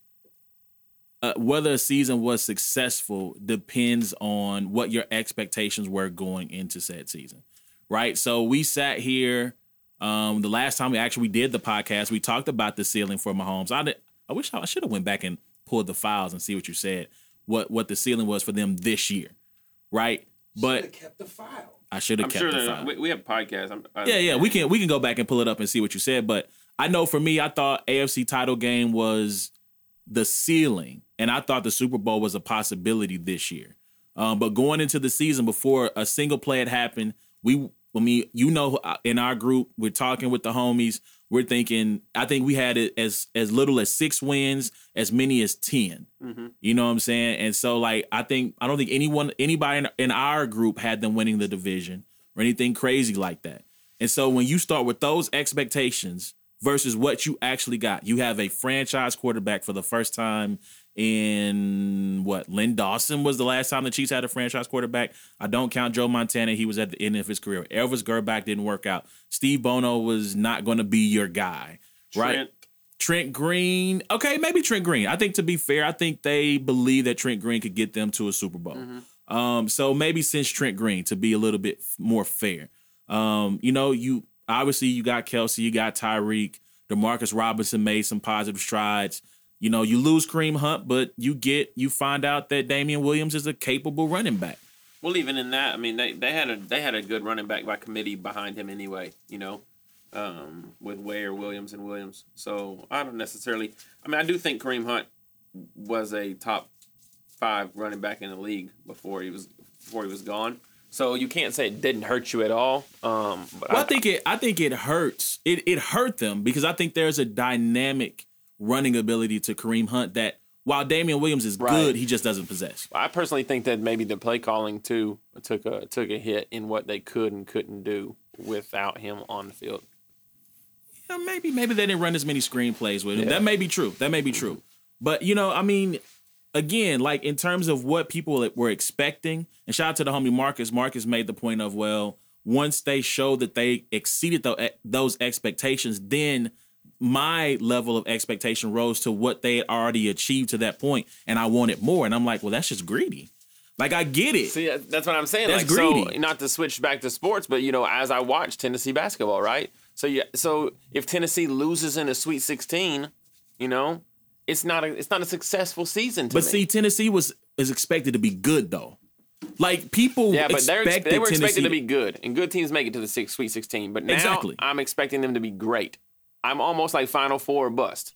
uh, whether a season was successful depends on what your expectations were going into said season, right? So we sat here. Um, the last time we actually did the podcast, we talked about the ceiling for Mahomes. I did, I wish I, I should have went back and pulled the files and see what you said, what what the ceiling was for them this year, right? But kept the file. I should have kept sure the file. we, we have podcasts. I'm, I, Yeah, yeah, we can we can go back and pull it up and see what you said. But I know for me, I thought AFC title game was the ceiling, and I thought the Super Bowl was a possibility this year. Um, but going into the season before a single play had happened, we I mean, you know, uh, in our group, we're talking with the homies. We're thinking. I think we had it as as little as six wins, as many as 10 You know what I'm saying? And so, like, I think I don't think anyone, anybody in, in our group had them winning the division or anything crazy like that. And so, when you start with those expectations versus what you actually got, you have a franchise quarterback for the first time in what? Len Dawson was the last time the Chiefs had a franchise quarterback. I don't count Joe Montana; he was at the end of his career. Elvis Grbac didn't work out. Steve Bono was not going to be your guy, right? Trent. Trent Green. Okay, maybe Trent Green. I think to be fair, I think they believe that Trent Green could get them to a Super Bowl. Um, so maybe since Trent Green to be a little bit more fair. Um, you know, you obviously you got Kelce, you got Tyreek, Demarcus Robinson made some positive strides. You know, you lose Kareem Hunt, but you get you find out that Damien Williams is a capable running back. Well, even in that, I mean, they, they had a they had a good running back by committee behind him anyway. You know, um, with Ware, Williams, and Williams. So I don't necessarily. I mean, I do think Kareem Hunt was a top five running back in the league before he was before he was gone. So you can't say it didn't hurt you at all. Um, but Well, I think it. I think it hurts. It it hurt them because I think there's a dynamic running ability to Kareem Hunt that while Damien Williams is Right. good, he just doesn't possess. I personally think that maybe the play calling too took a took a hit in what they could and couldn't do without him on the field. Yeah, maybe maybe they didn't run as many screenplays with him. Yeah. That may be true. That may be true. But you know, I mean, again, like in terms of what people were expecting, and shout out to the homie Marcus. Marcus made the point of well, once they showed that they exceeded tho- those expectations, then my level of expectation rose to what they had already achieved to that point, and I wanted more. And I'm like, well, that's just greedy. Like I get it. See, uh, that's what I'm saying. That's like, so greedy. not to switch back to sports, but you know, as I watch Tennessee basketball, right? So yeah, so if Tennessee loses in a Sweet 16, you know, it's not a it's not a successful season to But me. see, Tennessee was is expected to be good though. Like people, yeah, but they're, they were expected to be good, and good teams make it to the six, Sweet 16. But now Exactly. I'm expecting them to be great. I'm almost like Final Four or bust.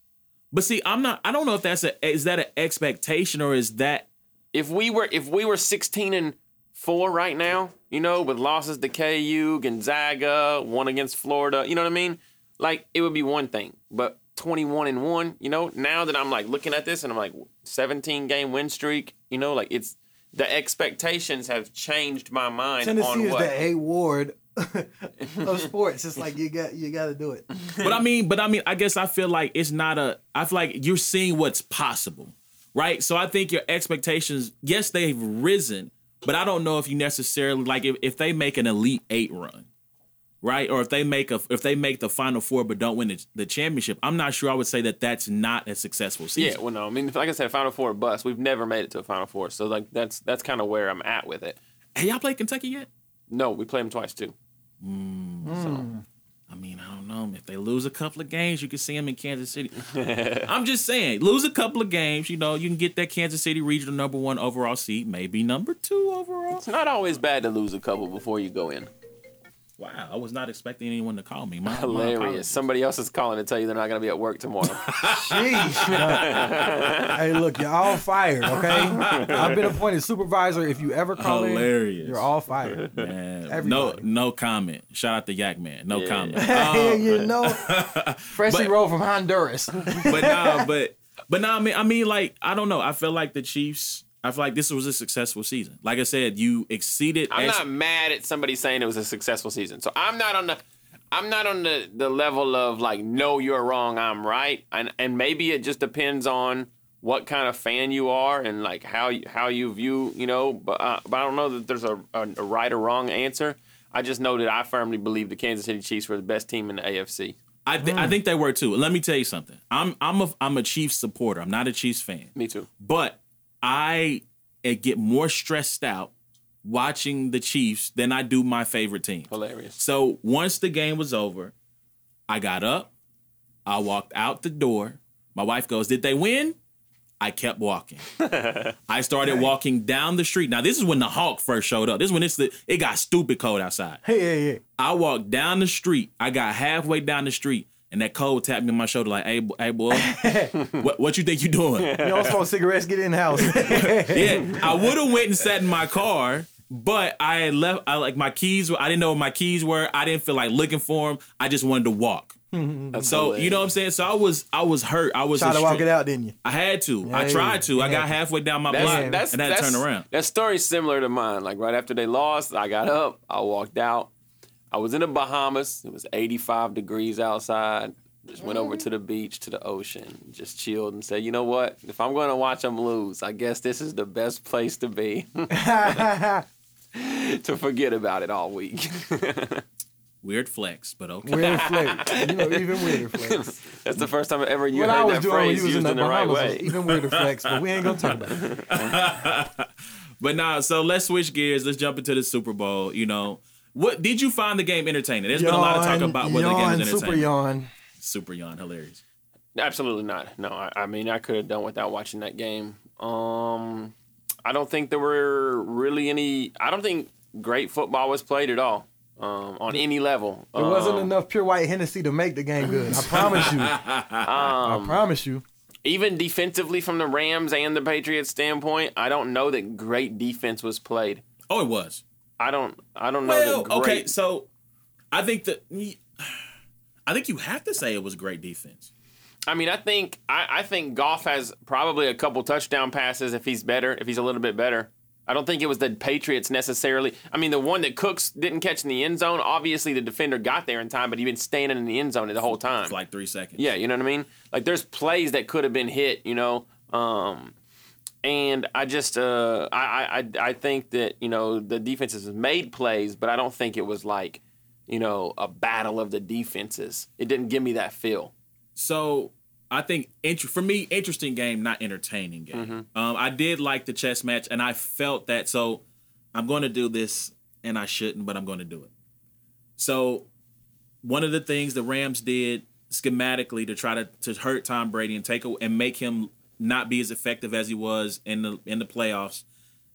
But see, I'm not. I don't know if that's a is that an expectation or is that if we were if we were 16 and 4 right now, you know, with losses to KU, Gonzaga, one against Florida, you know what I mean? Like it would be one thing. But 21 and 1, you know, now that I'm like looking at this and I'm like 17 game win streak, you know, like it's the expectations have changed my mind Tennessee on is what the A ward of sports. It's like you got you got to do it. but I mean, but I mean, I guess I feel like it's not a. I feel like you're seeing what's possible, right? So I think your expectations, yes, they've risen, but I don't know if you necessarily like if, if they make an elite eight run, right, or if they make a if they make the final four but don't win the, the championship. I'm not sure. I would say that that's not a successful season. Yeah, well no, I mean like I said Final Four bust. We've never made it to a Final Four. So like that's that's kind of where I'm at with it. Hey, y'all played Kentucky yet? No, we played them twice too. Mm. I mean, I don't know. If they lose a couple of games, you can see them in Kansas City. I'm just saying, lose a couple of games, you know, you can get that Kansas City regional number one overall seed, maybe number two overall. It's not always bad to lose a couple before you go in. Wow, I was not expecting anyone to call me. My, my Hilarious. apologies. Somebody else is calling to tell you they're not going to be at work tomorrow. Jeez. hey, look, you're all fired. Okay, I've been appointed supervisor. If you ever call Hilarious. in, you're all fired. Man, no, no comment. Shout out to Yak Man. No Yeah. comment. Hey, Um, you know, freshly rolled from Honduras. but nah, but but nah, I mean, I mean, like, I don't know. I feel like the Chiefs. I feel like this was a successful season. Like I said, you exceeded. I'm ex- not mad at somebody saying it was a successful season. So I'm not on the I'm not on the, the level of like no you're wrong, I'm right. And and maybe it just depends on what kind of fan you are and like how you, how you view, you know, but uh, but I don't know that there's a, a, a right or wrong answer. I just know that I firmly believe the Kansas City Chiefs were the best team in the AFC. I th- I think they were too. Let me tell you something. I'm I'm a I'm a Chiefs supporter. I'm not a Chiefs fan. Me too. But I uh, get more stressed out watching the Chiefs than I do my favorite team. Hilarious. So once the game was over, I got up, I walked out the door. My wife goes, Did they win? I kept walking. I started walking down the street. Now, this is when the Hawk first showed up. This is when it's the, it got stupid cold outside. Hey, hey, hey. I walked down the street. I got halfway down the street, and that cold tapped me on my shoulder like, "Hey, hey boy, what, what you think you doing?" You don't smoke cigarettes, get in the house. yeah, I would have went and sat in my car, but I had left. I like my keys. were- I didn't know where my keys were. I didn't feel like looking for them. I just wanted to walk. That's So you know what I'm saying. So I was I was hurt. I was Try to a walk it out, didn't you? I had to. I tried to. I got halfway down my That's, block that's, and I had to turn around. That story's similar to mine. Like right after they lost, I got up, I walked out. I was in the Bahamas. It was 85 degrees outside. Just went over mm-hmm. to the beach, to the ocean, just chilled and said, you know what? If I'm going to watch them lose, I guess this is the best place to be to forget about it all week. Weird flex, but okay. Weird flex. You know, even weirder flex. That's the first time I ever you what heard I was that doing when phrase you was used in in the the right way. even weirder flex, but we ain't gonna talk about it. But nah, so let's switch gears. Let's jump into the Super Bowl. You know, what did you find the game entertaining? There's been a lot of talk about whether yawn, the game was super entertaining. yawn. Super yawn, hilarious. Absolutely not. No, I, I mean I could have done without watching that game. Um, I don't think there were really any. I don't think great football was played at all um, on any level. There wasn't Um, enough pure white Hennessy to make the game good. I promise you. I promise you. even defensively from the Rams and the Patriots standpoint. I don't know that great defense was played. Oh, it was. I don't. I don't know Well, great. okay, so I think that I think you have to say it was great defense. I mean, I think I, I think Goff has probably a couple touchdown passes if he's better, if he's a little bit better. I don't think it was the Patriots necessarily. I mean, the one that Cooks didn't catch in the end zone. Obviously, the defender got there in time, but he'd been standing in the end zone the whole time. Like three seconds. Yeah, you know what I mean. Like there's plays that could have been hit, you know. Um, and I just uh, I, I I think that you know the defenses made plays, but I don't think it was like you know a battle of the defenses. It didn't give me that feel. So I think int- for me, interesting game, not entertaining game. Um, I did like the chess match, and I felt that. So I'm going to do this, and I shouldn't, but I'm going to do it. So one of the things the Rams did schematically to try to, to hurt Tom Brady and take a, and make him not be as effective as he was in the in the playoffs,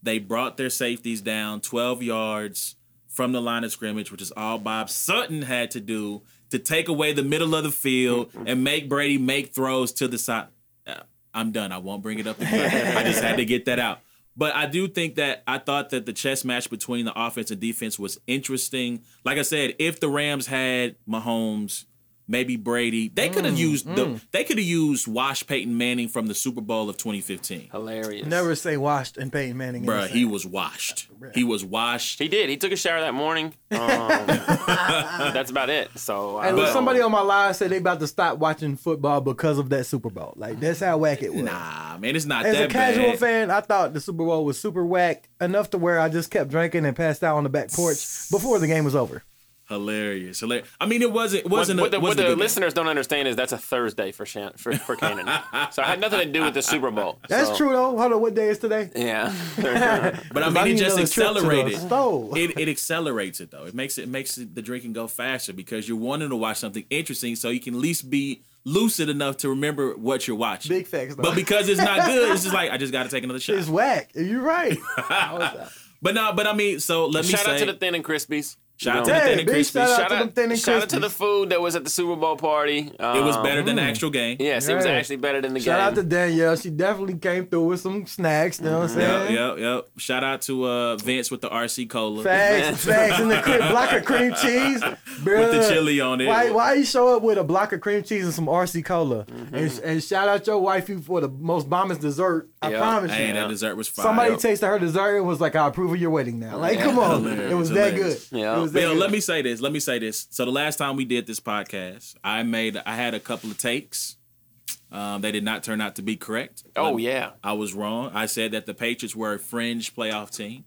they brought their safeties down 12 yards from the line of scrimmage, which is all Bob Sutton had to do to take away the middle of the field and make Brady make throws to the side. Uh, I'm done. I won't bring it up. I just had to get that out. But I do think that I thought that the chess match between the offense and defense was interesting. Like I said, if the Rams had Mahomes, maybe Brady, they mm, could have used the mm. they could have used Wash Peyton Manning from the Super Bowl of 2015. Hilarious. Never say washed and Peyton Manning. in Bruh, he was washed. He was washed. He did. He took a shower that morning. Um, that's about it. So uh, Hey, I look, somebody on my line said they about to stop watching football because of that Super Bowl. Like that's how whack it was. Nah, man, it's not As that a casual bad. fan, I thought the Super Bowl was super whack enough to where I just kept drinking and passed out on the back porch before the game was over. Hilarious, hilarious. I mean, it wasn't. It What, wasn't. what a, the, what wasn't a the good game. listeners don't understand is that's a Thursday for Shan, for, for Cannon. so it had nothing to do with the Super Bowl. That's So, true though. Hold on, what day is today? Yeah. But I I mean, need it just another trip to the accelerated. It, it accelerates it though. It makes it, it makes it, the drinking go faster because you're wanting to watch something interesting, so you can at least be lucid enough to remember what you're watching. Big facts, though. But because it's not good, it's just like I just got to take another shot. It's whack. You're right. I was- But no, but I mean, so let me Shout out to the Thin and Crispies. Shout out to the Hey, Thin and big Crispy. shout out to them Thin and shout out to the food that was at the Super Bowl party. It was Um, better than the actual game. Yes, it was Right. actually better than the game. Shout out to Danielle. She definitely came through with some snacks. You know what I'm Yep, saying? yep, yep. Shout out to uh, Vince with the RC Cola. Facts, facts, and the cream, block of cream cheese, bruh. With the chili on it. Why, why you show up with a block of cream cheese and some RC cola? Mm-hmm. And, and shout out your wifey for the most bombest dessert. I Yeah. promise Hey, you. that dessert was fire. Somebody tasted her dessert and was like, "I approve of your wedding now." Like, Yeah. come on, Hilarious, it was that good. Yeah. It was Bill, good. let me say this. Let me say this. So the last time we did this podcast, I made I had a couple of takes. Um, they did not turn out to be correct. oh yeah. I was wrong. I said that the Patriots were a fringe playoff team.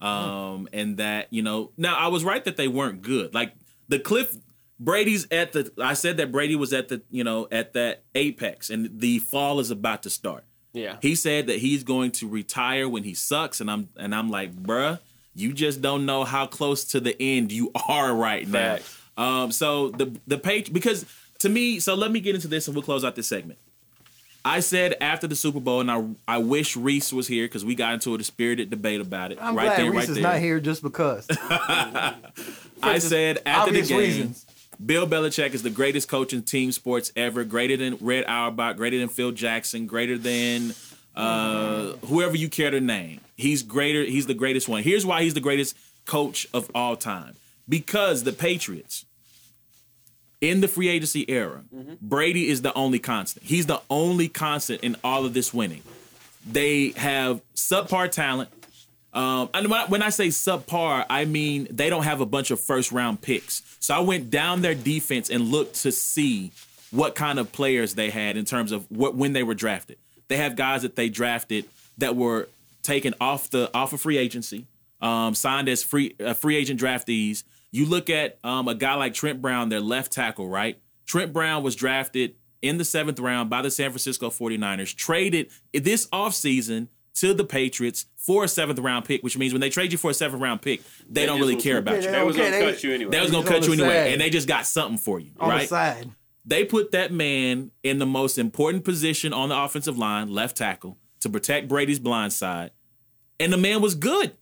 um, and that you know. Now I was right that they weren't good. Like the Cliff Brady's at the. I said that Brady was at the you know at that apex, and the fall is about to start. Yeah. He said that he's going to retire when he sucks, and I'm and I'm like, bruh, you just don't know how close to the end you are right now. Facts. Um, so the the page because to me, so let me get into this and we'll close out this segment. I said after the Super Bowl, and I I wish Reese was here because we got into a spirited debate about it. I'm right glad there, Reese right is there. not here just because. I said after the game, reasons. Bill Belichick is the greatest coach in team sports ever, greater than Red Auerbach, greater than Phil Jackson, greater than uh, whoever you care to name. He's greater. He's the greatest one. Here's why he's the greatest coach of all time. Because the Patriots, in the free agency era, Brady is the only constant. He's the only constant in all of this winning. They have subpar talent. Um, and when I, when I say subpar, I mean they don't have a bunch of first round picks. So I went down their defense and looked to see what kind of players they had in terms of what when they were drafted. They have guys that they drafted that were taken off the off of free agency, um, signed as free uh, free agent draftees. You look at um, a guy like Trent Brown, their left tackle, right? Trent Brown was drafted in the seventh round by the San Francisco 49ers, traded this offseason to the Patriots for a seventh round pick, which means when they trade you for a seventh round pick, they, don't really care about Yeah, you. they was Okay, gonna they- cut you anyway. They was gonna cut you anyway, side. and they just got something for you, on the right? side. They put that man in the most important position on the offensive line, left tackle, to protect Brady's blind side, and the man was good.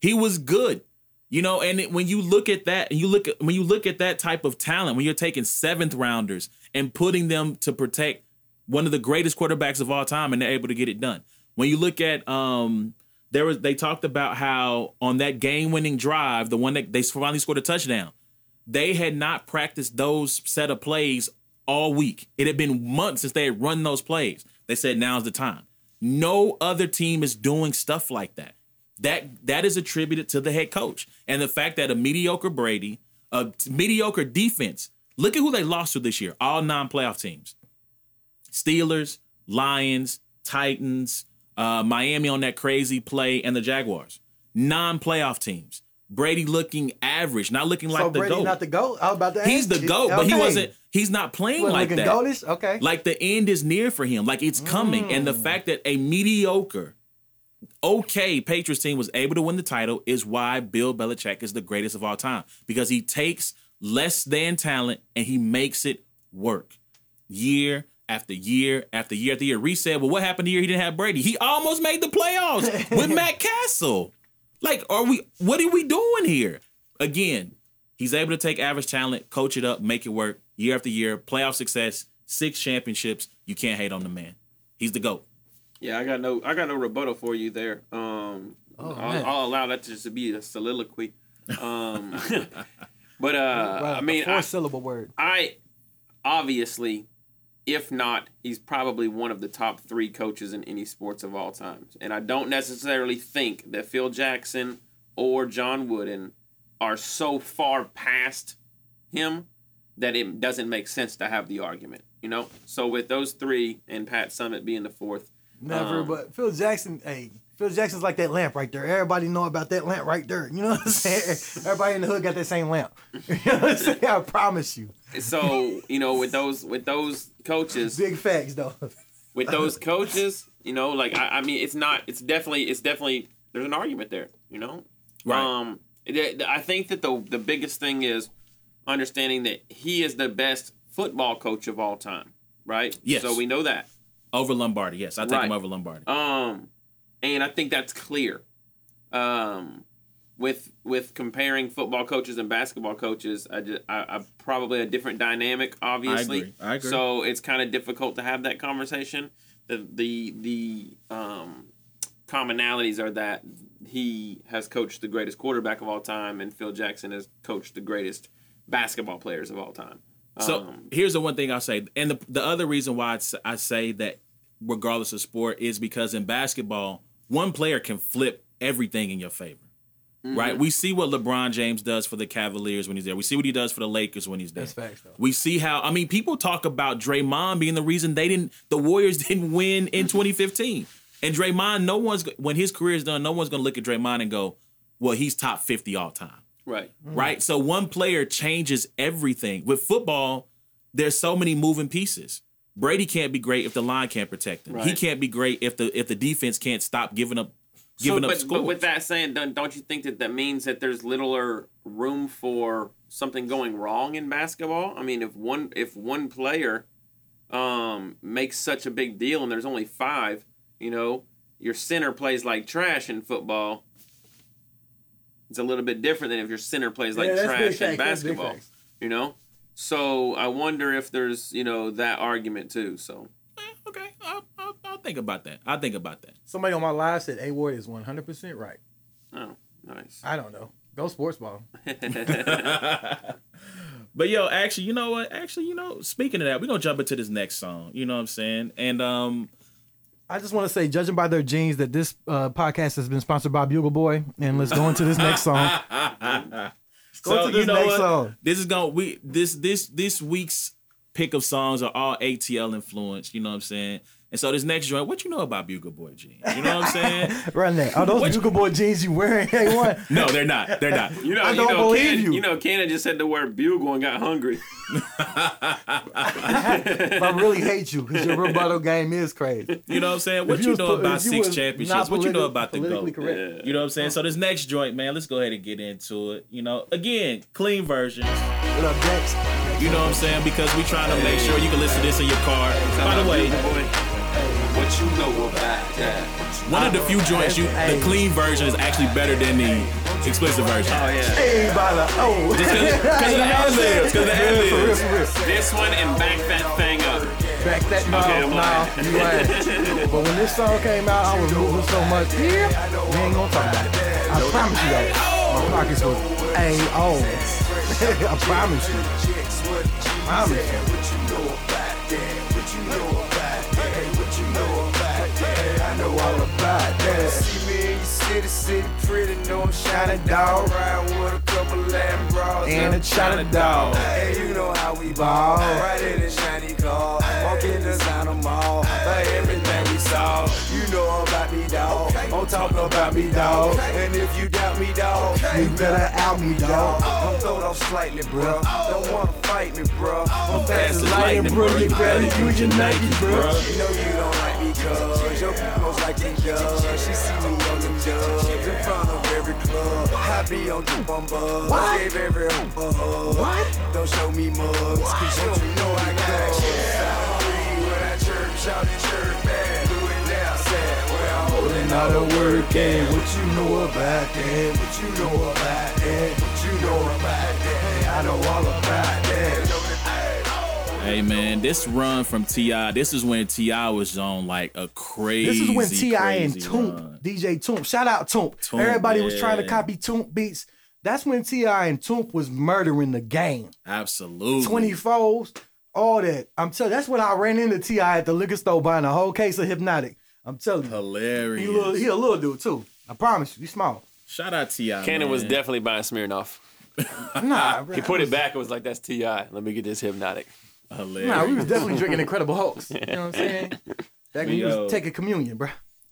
He was good. You know, and when you look at that, you look at when you look at that type of talent, when you're taking seventh rounders and putting them to protect one of the greatest quarterbacks of all time, and they're able to get it done. When you look at um, there was they talked about how on that game-winning drive, the one that they finally scored a touchdown, they had not practiced those set of plays all week. It had been months since they had run those plays. They said now's the time. No other team is doing stuff like that. That that is attributed to the head coach and the fact that a mediocre Brady, a mediocre defense. Look at who they lost to this year. All non-playoff teams: Steelers, Lions, Titans, uh, Miami on that crazy play, and the Jaguars. Non-playoff teams. Brady looking average, not looking like so the Brady goat. not the goat. I was about to. He's the goat, but he wasn't. He's not playing like looking that. goatish? Okay. Like the end is near for him. Like it's coming. And Mm. the fact that a mediocre, okay Patriots team was able to win the title is why Bill Belichick is the greatest of all time. Because he takes less than talent and he makes it work. Year after year after year after year. Reset. well, what happened the year he didn't have Brady? He almost made the playoffs with Matt Cassel. Like, are we what are we doing here? Again, he's able to take average talent, coach it up, make it work year after year, playoff success, six championships. You can't hate on the man. He's the GOAT. Yeah, I got no, I got no rebuttal for you there. Um, Oh, I'll, man. I'll allow that to just be a soliloquy. Um, but uh, Wow, I mean, a four syllable word. I obviously, if not, he's probably one of the top three coaches in any sports of all times. And I don't necessarily think that Phil Jackson or John Wooden are so far past him that it doesn't make sense to have the argument. You know, so with those three and Pat Summitt being the fourth, Never, Um, but Phil Jackson, hey, Phil Jackson's like that lamp right there. Everybody know about that lamp right there. You know what I'm saying? Everybody in the hood got that same lamp. You know what I'm saying? I promise you. so you know with those with those coaches Big facts though. with those coaches you know like I, I mean it's not it's definitely it's definitely there's an argument there you know Right. um i think that the the biggest thing is understanding that he is the best football coach of all time right Yes. so we know that Over Lombardi. Yes, I take Right. him over Lombardi. um and i think that's clear. Um with with comparing football coaches and basketball coaches i just I, I probably a different dynamic obviously. Agree. I agree. so it's kind of difficult to have that conversation. The the the um commonalities are that he has coached the greatest quarterback of all time and phil jackson has coached the greatest basketball players of all time. So um, here's the one thing I'll say, and the the other reason why I say that, regardless of sport, is because in basketball, one player can flip everything in your favor. Mm-hmm. Right? We see what LeBron James does for the Cavaliers when he's there. We see what he does for the Lakers when he's there. That's facts, though. We see how I mean people talk about Draymond being the reason they didn't the Warriors didn't win in 2015. And Draymond, no one's when his career is done, no one's gonna look at Draymond and go, well, he's top 50 all time. Right. Right? So one player changes everything. With football, there's so many moving pieces. Brady can't be great if the line can't protect him. He can't be great if the if the defense can't stop giving up giving so, up but, scores. but with that saying, don't, don't you think that that means that there's littler room for something going wrong in basketball? I mean, if one if one player um, makes such a big deal and there's only five, you know, your center plays like trash in football. It's a little bit different than if your center plays like Yeah, trash in facts, that's big basketball. You know, so I wonder if there's you know that argument too. So okay, I'll, I'll, I'll think about that. I'll think about that. Somebody on my live said A Ward is 100% right. oh, nice. I don't know. Go sports ball. But yo, actually, you know what? Actually, you know, speaking of that, we're gonna jump into this next song. You know what I'm saying? And um, I just want to say, judging by their jeans, that this uh, podcast has been sponsored by Bugle Boy. And let's go into this next song. Go to this next song. This is gonna we this this this week's pick of songs are all ATL influenced. You know what I'm saying? And so this next joint, what you know about Bugle Boy jeans? You know what I'm saying? Run that. Are those What- Bugle Boy jeans you wearing? Hey, what? no, they're not. They're not. You know, I you don't know, believe Ken, you. You know, Cannon just said the word bugle and got hungry. I really hate you because your rebuttal game is crazy. You know what I'm saying? What If you, know po- about you six championships? What you know about the politically GOAT? correct. You know what I'm saying? So this next joint, man, let's go ahead and get into it. You know, again, clean versions. What up, Dex? You know what I'm saying? Because we trying to make sure you can listen to this in your car. By the way, What you know about that? one of the few joints you the clean version is actually better than the explicit version. Oh yeah, Hey, by the oh. Just because of the ad libs, because the ad For real, libs. this one and back that thing up. Back that no, Okay, no, you right. But when this song came out, I was moving so much. Yeah, we ain't gonna talk about it. I promise you that. My pockets was a oh. I promise you. I Promise you. I know all about that. See me in your city, city pretty, know I'm shining dog. Ride with a couple Latin bras And a China dog. Hey, you know how we Ball. Right in the shiny car, walk in the designer mall. But everything saw, you know about me, dog. Don't talk about me, dog. And if you doubt me, dog, You better out me, dog. Oh. I'm throwed off slightly, bro. Oh. Don't wanna fight me, bro. Oh. I'm fast as lightning, bro. You better use your Nikes, bro. You know you don't like me, cuz your people's like me, cuz she see me on them dubs in front of every club. I be on the. What? Gave every hoop a hug. What? Don't show me mugs, cause you don't know I got shit. When I church, shout and church, man. I'm holding Not a. What you know about that? what you know about that. What you know about that. I know all about that. Hey man, this run from T.I., this is when T.I. was on like a crazy. This is when T.I. and Toomp, run. DJ Toomp, shout out Toomp. Toomp, Everybody was trying to copy Toomp beats. That's when T.I. and Toomp was murdering the game. Absolutely. 24s, all that. I'm telling. That's when I ran into T.I. at the liquor store buying a whole case of Hpnotiq. I'm telling you, hilarious. he, little, he a little dude too. I promise you, he's small. Shout out Ti. Cannon was definitely buying Smirnoff. Nah, bro, He put it back and was like, "That's Ti. Let me get this Hpnotiq." hilarious. Nah, we was definitely drinking Incredible Hulks. You know what I'm saying? Back when we was taking communion, bro.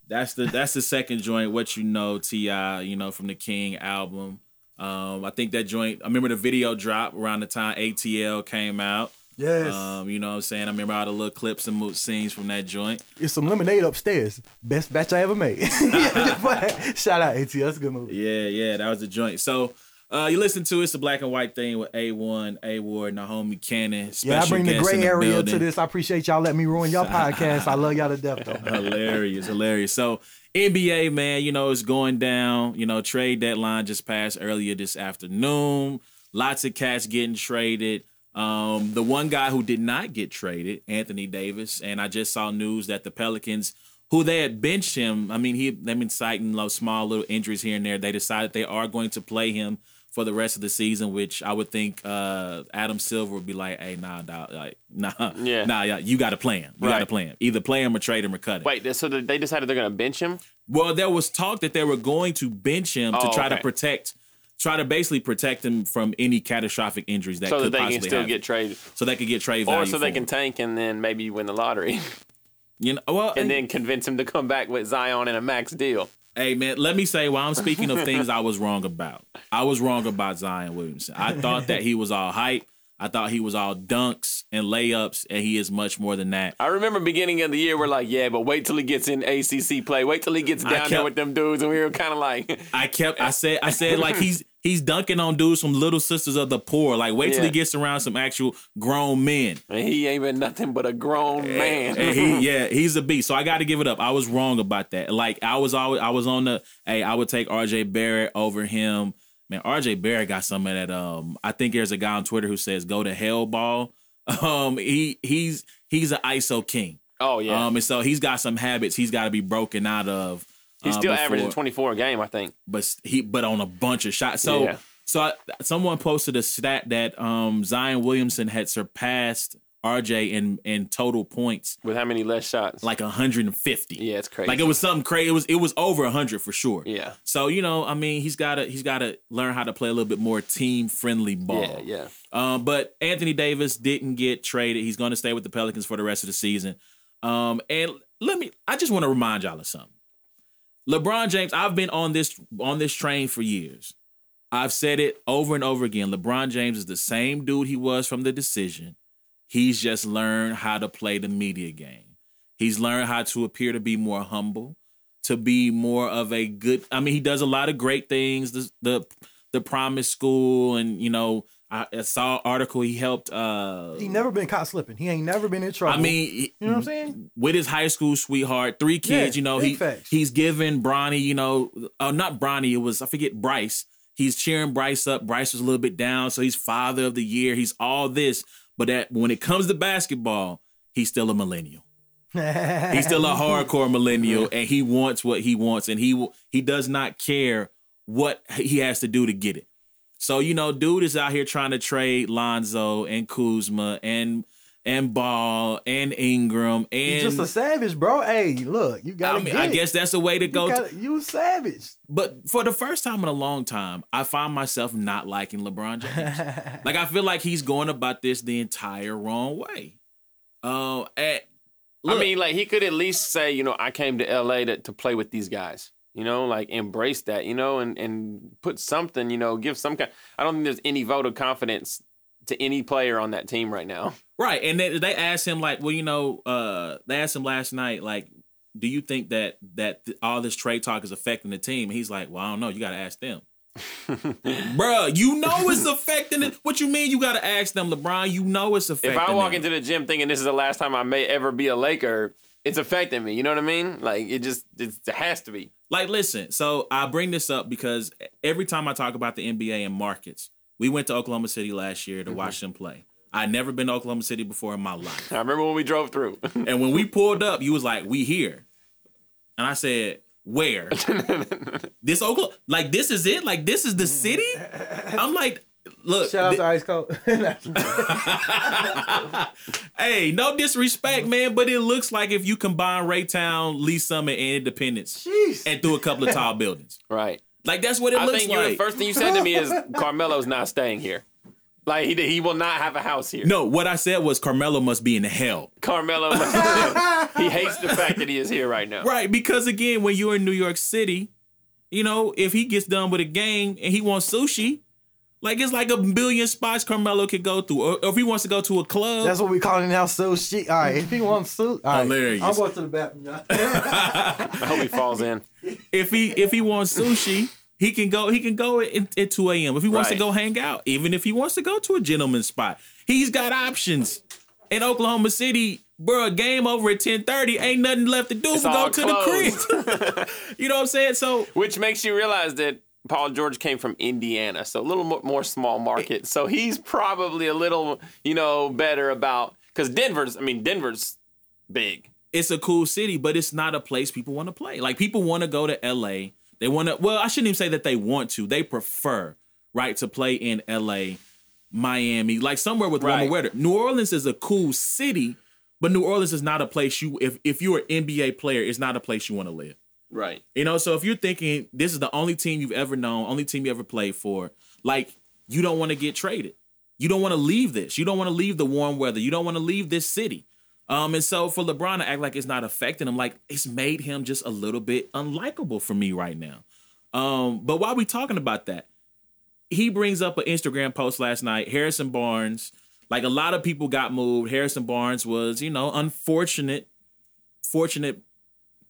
That's the that's the second joint. What you know, Ti. You know from the King album. Um, I think that joint. I remember the video drop around the time ATL came out. Yes, Um, you know what I'm saying? I remember all the little clips and scenes from that joint. it's some lemonade upstairs. Best batch I ever made. Shout out AT. That's a good movie. Yeah, yeah, that was the joint. So uh, you listen to it's a black and white thing with A1, A Ward, Naomi Cannon. Special Yeah, I bring the gray area building. to this. I appreciate y'all letting me ruin your podcast. I love y'all to death, though. hilarious, hilarious. So NBA, man, you know, it's going down. You know, trade deadline just passed earlier this afternoon. Lots of cats getting traded. Um, the one guy who did not get traded, Anthony Davis, and I just saw news that the Pelicans, who they had benched him, I mean, he they've been citing those small little injuries here and there. They decided they are going to play him for the rest of the season, which I would think uh, Adam Silver would be like, "Hey, nah, like, nah, Yeah. nah, yeah, you got to play him. You got to Right. play him. Either play him or trade him or cut him." Wait, so they decided they're gonna bench him? Well, there was talk that they were going to bench him to Oh, try to protect, try to basically protect him from any catastrophic injuries that so could that So that they can still happen. get traded, so they could get trade or so they can him. tank and then maybe win the lottery, you know, well, and then convince him to come back with Zion and a max deal. Hey man, let me say while I'm speaking of things I was wrong about. I was wrong about Zion Williamson. I thought that he was all hype. I thought he was all dunks and layups, and he is much more than that. I remember beginning of the year, we're like, yeah, but wait till he gets in ACC play. Wait till he gets down there with them dudes, and we were kind of like, I kept I said I said like he's he's dunking on dudes from Little Sisters of the Poor. Like wait till Yeah. he gets around some actual grown men. and he ain't been nothing but a grown man. And he yeah, he's a beast. So I got to give it up. I was wrong about that. Like I was always I was on the hey, I would take RJ Barrett over him. Man, RJ Barrett got some of that um I think there's a guy on Twitter who says go to hell ball. Um he he's he's an ISO king. oh yeah, Um and so he's got some habits he's got to be broken out of. He's uh, still before- averaging 24 a game, I think. but he but on a bunch of shots. So Yeah. so I, someone posted a stat that um Zion Williamson had surpassed RJ in in total points With how many less shots? like 150. yeah, it's crazy. Like it was something crazy. It was it was over 100 for sure. Yeah. So you know, I mean, he's got to he's got to learn how to play a little bit more team friendly ball. yeah, yeah. Um, but Anthony Davis didn't get traded. He's going to stay with the Pelicans for the rest of the season. Um, and let me, I just want to remind y'all of something. LeBron James, I've been on this on this train for years. I've said it over and over again. LeBron James is the same dude he was from the decision. He's just learned how to play the media game. He's learned how to appear to be more humble, to be more of a good. I mean, he does a lot of great things. The the, the promise school, and you know, I, I saw an article he helped. uh He never been caught slipping. He ain't never been in trouble. I mean, you know what I'm saying? with his high school sweetheart, three kids. Yeah, you know, he facts. he's given Bronny. You know, uh, not Bronny. It was I forget Bryce. He's cheering Bryce up. Bryce was a little bit down, so he's father of the year. He's all this, but that when it comes to basketball, he's still a millennial. He's still a hardcore millennial, and he wants what he wants, and he will, he does not care what he has to do to get it. So you know, dude is out here trying to trade Lonzo and Kuzma and and Ball and Ingram He's and just a savage, bro. Hey, look, you got I mean, get I guess that's the way to you, go. to- gotta, you a savage. but for the first time in a long time, I find myself not liking LeBron James. like I feel like he's going about this the entire wrong way. Uh, at, I mean, like he could at least say, you know, I came to LA to, to play with these guys. You know, like embrace that, you know, and and put something, you know, give some kind. I don't think there's any vote of confidence to any player on that team right now. Right. And they, they asked him like, well, you know, uh, they asked him last night, like, do you think that that th- all this trade talk is affecting the team? And he's like, well, I don't know. You got to ask them. Bruh, you know it's affecting it. What you mean you got to ask them, LeBron? You know it's affecting If I walk them. into the gym thinking this is the last time I may ever be a Laker, it's affecting me. You know what I mean? Like it just it has to be. Like, listen, so I bring this up because every time I talk about the NBA and markets, we went to Oklahoma City last year to mm-hmm. watch them play. I'd never been to Oklahoma City before in my life. I remember when we drove through. And when we pulled up, you was like, "We here," and I said, "Where?" this Oklahoma, like this is it, like this is the city. I'm like, look, Shout out thi- to Ice Cold. hey, no disrespect, man, but it looks like if you combine Raytown, Lee Summit, and Independence, Jeez. and through a couple of tall buildings, right. like that's what it I looks think you, the first thing you said to me is Carmelo's not staying here. Like he he will not have a house here. no, what I said was Carmelo must be in hell. Carmelo, he hates the fact that he is here right now. Right, because again, when you're in New York City, you know, if he gets done with a game and he wants sushi, like it's like a billion spots Carmelo could go through. Or, or if he wants to go to a club, That's what we call it now. So shit. All right, if he wants suit, all right. Hilarious. I'm going to the bathroom. y'all. I hope he falls in. if he if he wants sushi, he can go he can go at, at 2 a.m. If he wants Right. to go hang out, even if he wants to go to a gentleman's spot, he's got options. In Oklahoma City, bro, a game over at 10:30, ain't nothing left to do It's but go all to the crib. you know what I'm saying? So Which makes you realize that Paul George came from Indiana, so a little mo- more small market. So he's probably a little, you know, better about because Denver's. I mean, Denver's big. it's a cool city, but it's not a place people want to play. Like people want to go to LA. They want to. Well, I shouldn't even say that they want to. They prefer right to play in LA, Miami, like somewhere with warmer Right. weather. New Orleans is a cool city, but New Orleans is not a place you. If if you're an NBA player, it's not a place you want to live. Right. You know, so if you're thinking this is the only team you've ever known, only team you ever played for, like you don't want to get traded. You don't want to leave this. You don't want to leave the warm weather. You don't want to leave this city. Um, and so for LeBron to act like it's not affecting him, like it's made him just a little bit unlikable for me right now. Um, but while we talking about that, he brings up an Instagram post last night. Harrison Barnes, like a lot of people got moved. Harrison Barnes was, you know, unfortunate, fortunate,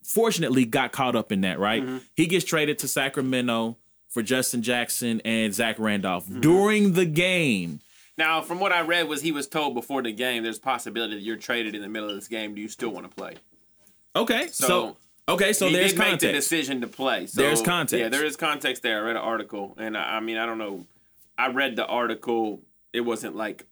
fortunately got caught up in that, right? Mm-hmm. He gets traded to Sacramento for Justin Jackson and Zach Randolph mm-hmm. during the game. Now, from what I read, was he was told before the game, there's a possibility that you're traded in the middle of this game. Do you still want to play? Okay, so, So, okay, so he there's make the decision to play. So, There's context. Yeah, there is context there. I read an article, and I, I mean, I don't know. I read the article. It wasn't like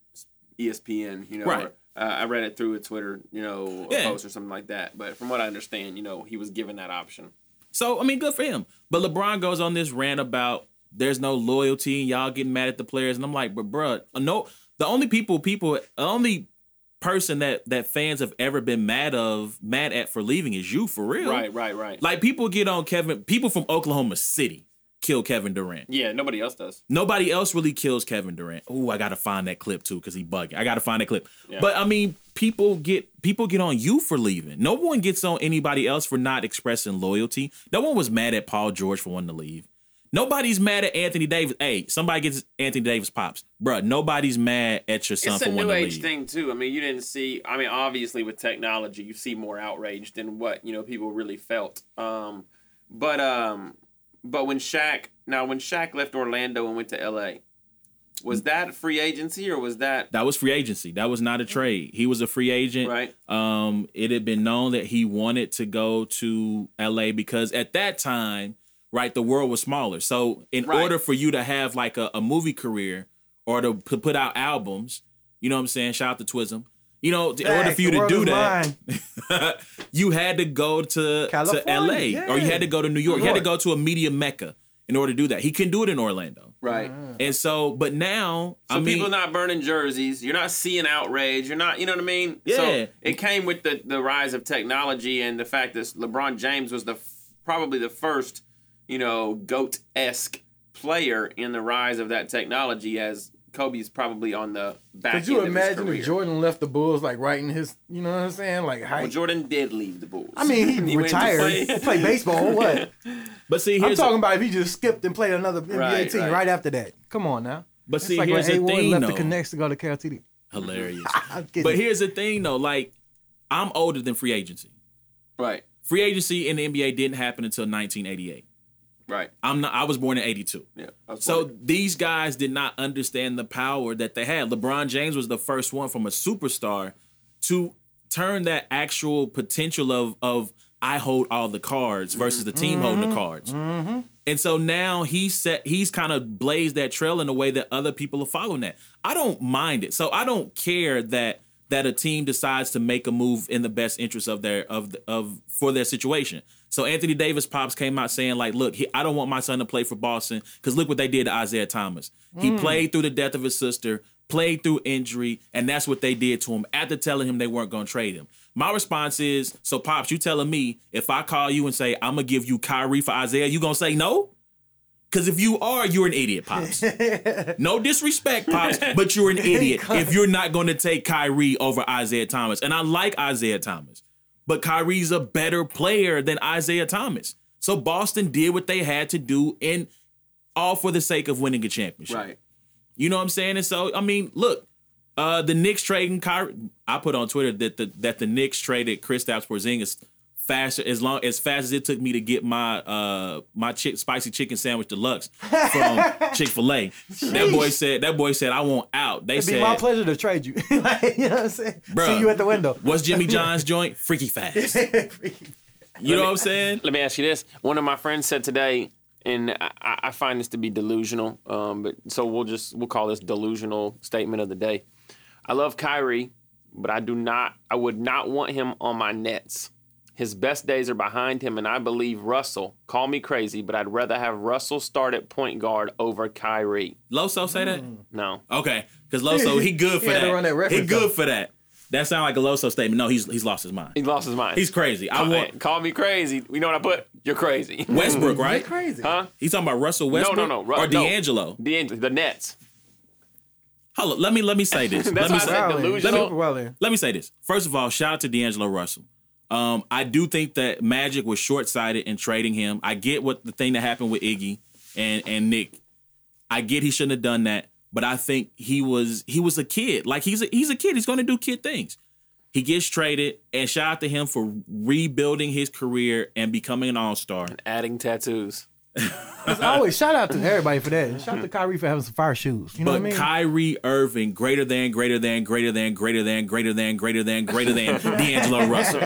ESPN, you know. Right. Uh, I read it through a Twitter, you know, a Yeah. post or something like that. But from what I understand, you know, he was given that option. So I mean, good for him. But LeBron goes on this rant about there's no loyalty and y'all getting mad at the players, and I'm like, but bruh, no. The only people, people, the only person that that fans have ever been mad of, mad at for leaving is you for real. Right, right, right. Like people get on Kevin. People from Oklahoma City kill Kevin Durant. yeah, nobody else does. Nobody else really kills Kevin Durant. Oh, I gotta find that clip too because he bugging. I gotta find that clip. But I mean, people get people get on you for leaving. No one gets on anybody else for not expressing loyalty. No one was mad at Paul George for wanting to leave. Nobody's mad at Anthony Davis. Hey, somebody gets Anthony Davis pops, Bruh, Nobody's mad at your son It's a new age leave. thing too. I mean, you didn't see. I mean, obviously with technology, you see more outrage than what you know people really felt. Um, but um, but when Shaq now when Shaq left Orlando and went to L.A., was that free agency or was that That was free agency. That was not a trade. He was a free agent. right? Um, it had been known that he wanted to go to LA because at that time, right, the world was smaller. So in Right. order for you to have like a, a movie career or to put out albums, you know what I'm saying? Shout out to Twism. You know, in order for you to do that, you had to go to to California, LA yeah. or you had to go to New York. New You had to go to a media mecca in order to do that. He couldn't do it in Orlando. Right. Mm-hmm. And so, but now, So I mean, people not burning jerseys. You're not seeing outrage. You're not. You know what I mean? Yeah. So it came with the the rise of technology and the fact that LeBron James was the probably the first, you know, goat esque player in the rise of that technology. As Kobe's probably on the back. Could you end of his imagine if Jordan left the Bulls like right in his, you know what I'm saying? Like, how, Well, Jordan did leave the Bulls. I mean, he, went to retired. play- He played baseball. What? but see, I'm here's talking about if he just skipped and played another NBA Right, team right. right. after that. Come on now. but It's see, like here's the A Ward thing, left though. the Connects to go to Cal TD. Hilarious. But here's the thing, though. Like, I'm older than free agency. right. Free agency in the NBA didn't happen until 1988. Right. I'm not. I was born in '82. Yeah. So wondering. these guys did not understand the power that they had. LeBron James was the first one from a superstar to turn that actual potential of of I hold all the cards versus the team holding the mm-hmm. cards. Mm-hmm. And so now he set he's kind of blazed that trail in a way that other people are following that. I don't mind it. So I don't care that that a team decides to make a move in the best interest of their of of for their situation. So Anthony Davis pops came out saying like, "Look, he, I don't want my son to play for Boston because look what they did to Isaiah Thomas. He mm. played through the death of his sister, played through injury, and that's what they did to him after telling him they weren't going to trade him." My response is, "So pops, you telling me if I call you and say I'm gonna give you Kyrie for Isaiah, you gonna say no?" Because if you are, you're an idiot, Pops. no disrespect, Pops, but you're an idiot if you're not going to take Kyrie over Isaiah Thomas. And I like Isaiah Thomas, but Kyrie's a better player than Isaiah Thomas. So Boston did what they had to do, and all for the sake of winning a championship. Right. You know what I'm saying? And so, I mean, look, uh, the Knicks trading Kyrie. I put on Twitter that the that the Knicks traded Kristaps Porzingis faster as long as fast as it took me to get my uh my chick, spicy chicken sandwich deluxe from Chick Fil A. That boy said that boy said I want out. They It'd be my pleasure to trade you. like, you know what I'm saying? Bruh. See you at the window. "What's Jimmy John's joint? Freaky fast." You know what I'm saying? Let me ask you this. One of my friends said today, and I, I find this to be delusional. Um, but so we'll just we'll call this delusional statement of the day. I love Kyrie, but I do not. I would not want him on my Nets. His best days are behind him, and I believe Russell. Call me crazy, but I'd rather have Russell start at point guard over Kyrie. Loso say that? Mm. No, Okay, because Loso he good He for had to that. run that he good though. for that. That sound like a Loso statement. No, he's he's lost his mind. he lost his mind. He's crazy. I Hey, want call me crazy. You know what I put? You're crazy. Westbrook, right? crazy. huh? He's talking about Russell Westbrook no, no. Ru- or no. D'Angelo. D'Angelo. The Nets. Hold up, let me let me say this. let That's me why I say, said Well in. delusional. Super well in. let me say this. First of all, shout out to D'Angelo Russell. Um, I do think that Magic was short sighted in trading him. I get what the thing that happened with Iggy and and Nick. I get he shouldn't have done that, but I think he was he was a kid. Like he's a he's a kid. He's going to do kid things. He gets traded, and shout out to him for rebuilding his career and becoming an all star. And adding tattoos. It's always shout out to everybody for that. Shout out to Kyrie for having some fire shoes. You know But what I mean? Kyrie Irving, greater than, greater than, greater than, greater than, greater than, greater than, greater than D'Angelo Russell.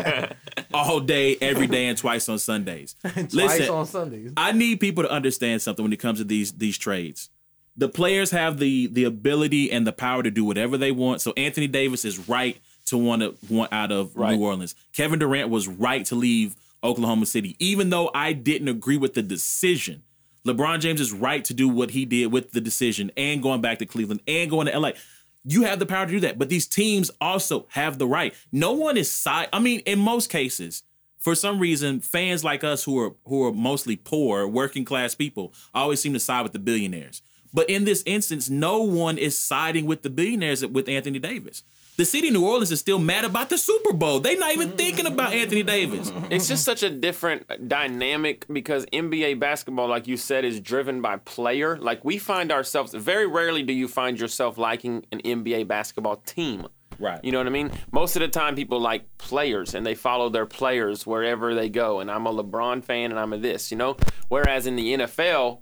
All day, every day, and twice on Sundays. Twice Listen, on Sundays. I need people to understand something when it comes to these these trades. The players have the the ability and the power to do whatever they want. So Anthony Davis is right to want to want out of Right. New Orleans. Kevin Durant was right to leave Oklahoma City, even though I didn't agree with the decision. LeBron James is right to do what he did with the decision and going back to Cleveland and going to LA. You have the power to do that, but these teams also have the right. No one is side. I mean, in most cases, for some reason, fans like us who are who are mostly poor, working class people, always seem to side with the billionaires. But in this instance, no one is siding with the billionaires with Anthony Davis. The city of New Orleans is still mad about the Super Bowl. They're not even thinking about Anthony Davis. It's just such a different dynamic because NBA basketball, like you said, is driven by player. Like we find ourselves very rarely do you find yourself liking an NBA basketball team. Right. You know what I mean? Most of the time people like players and they follow their players wherever they go. And I'm a LeBron fan and I'm a this, you know? Whereas in the NFL,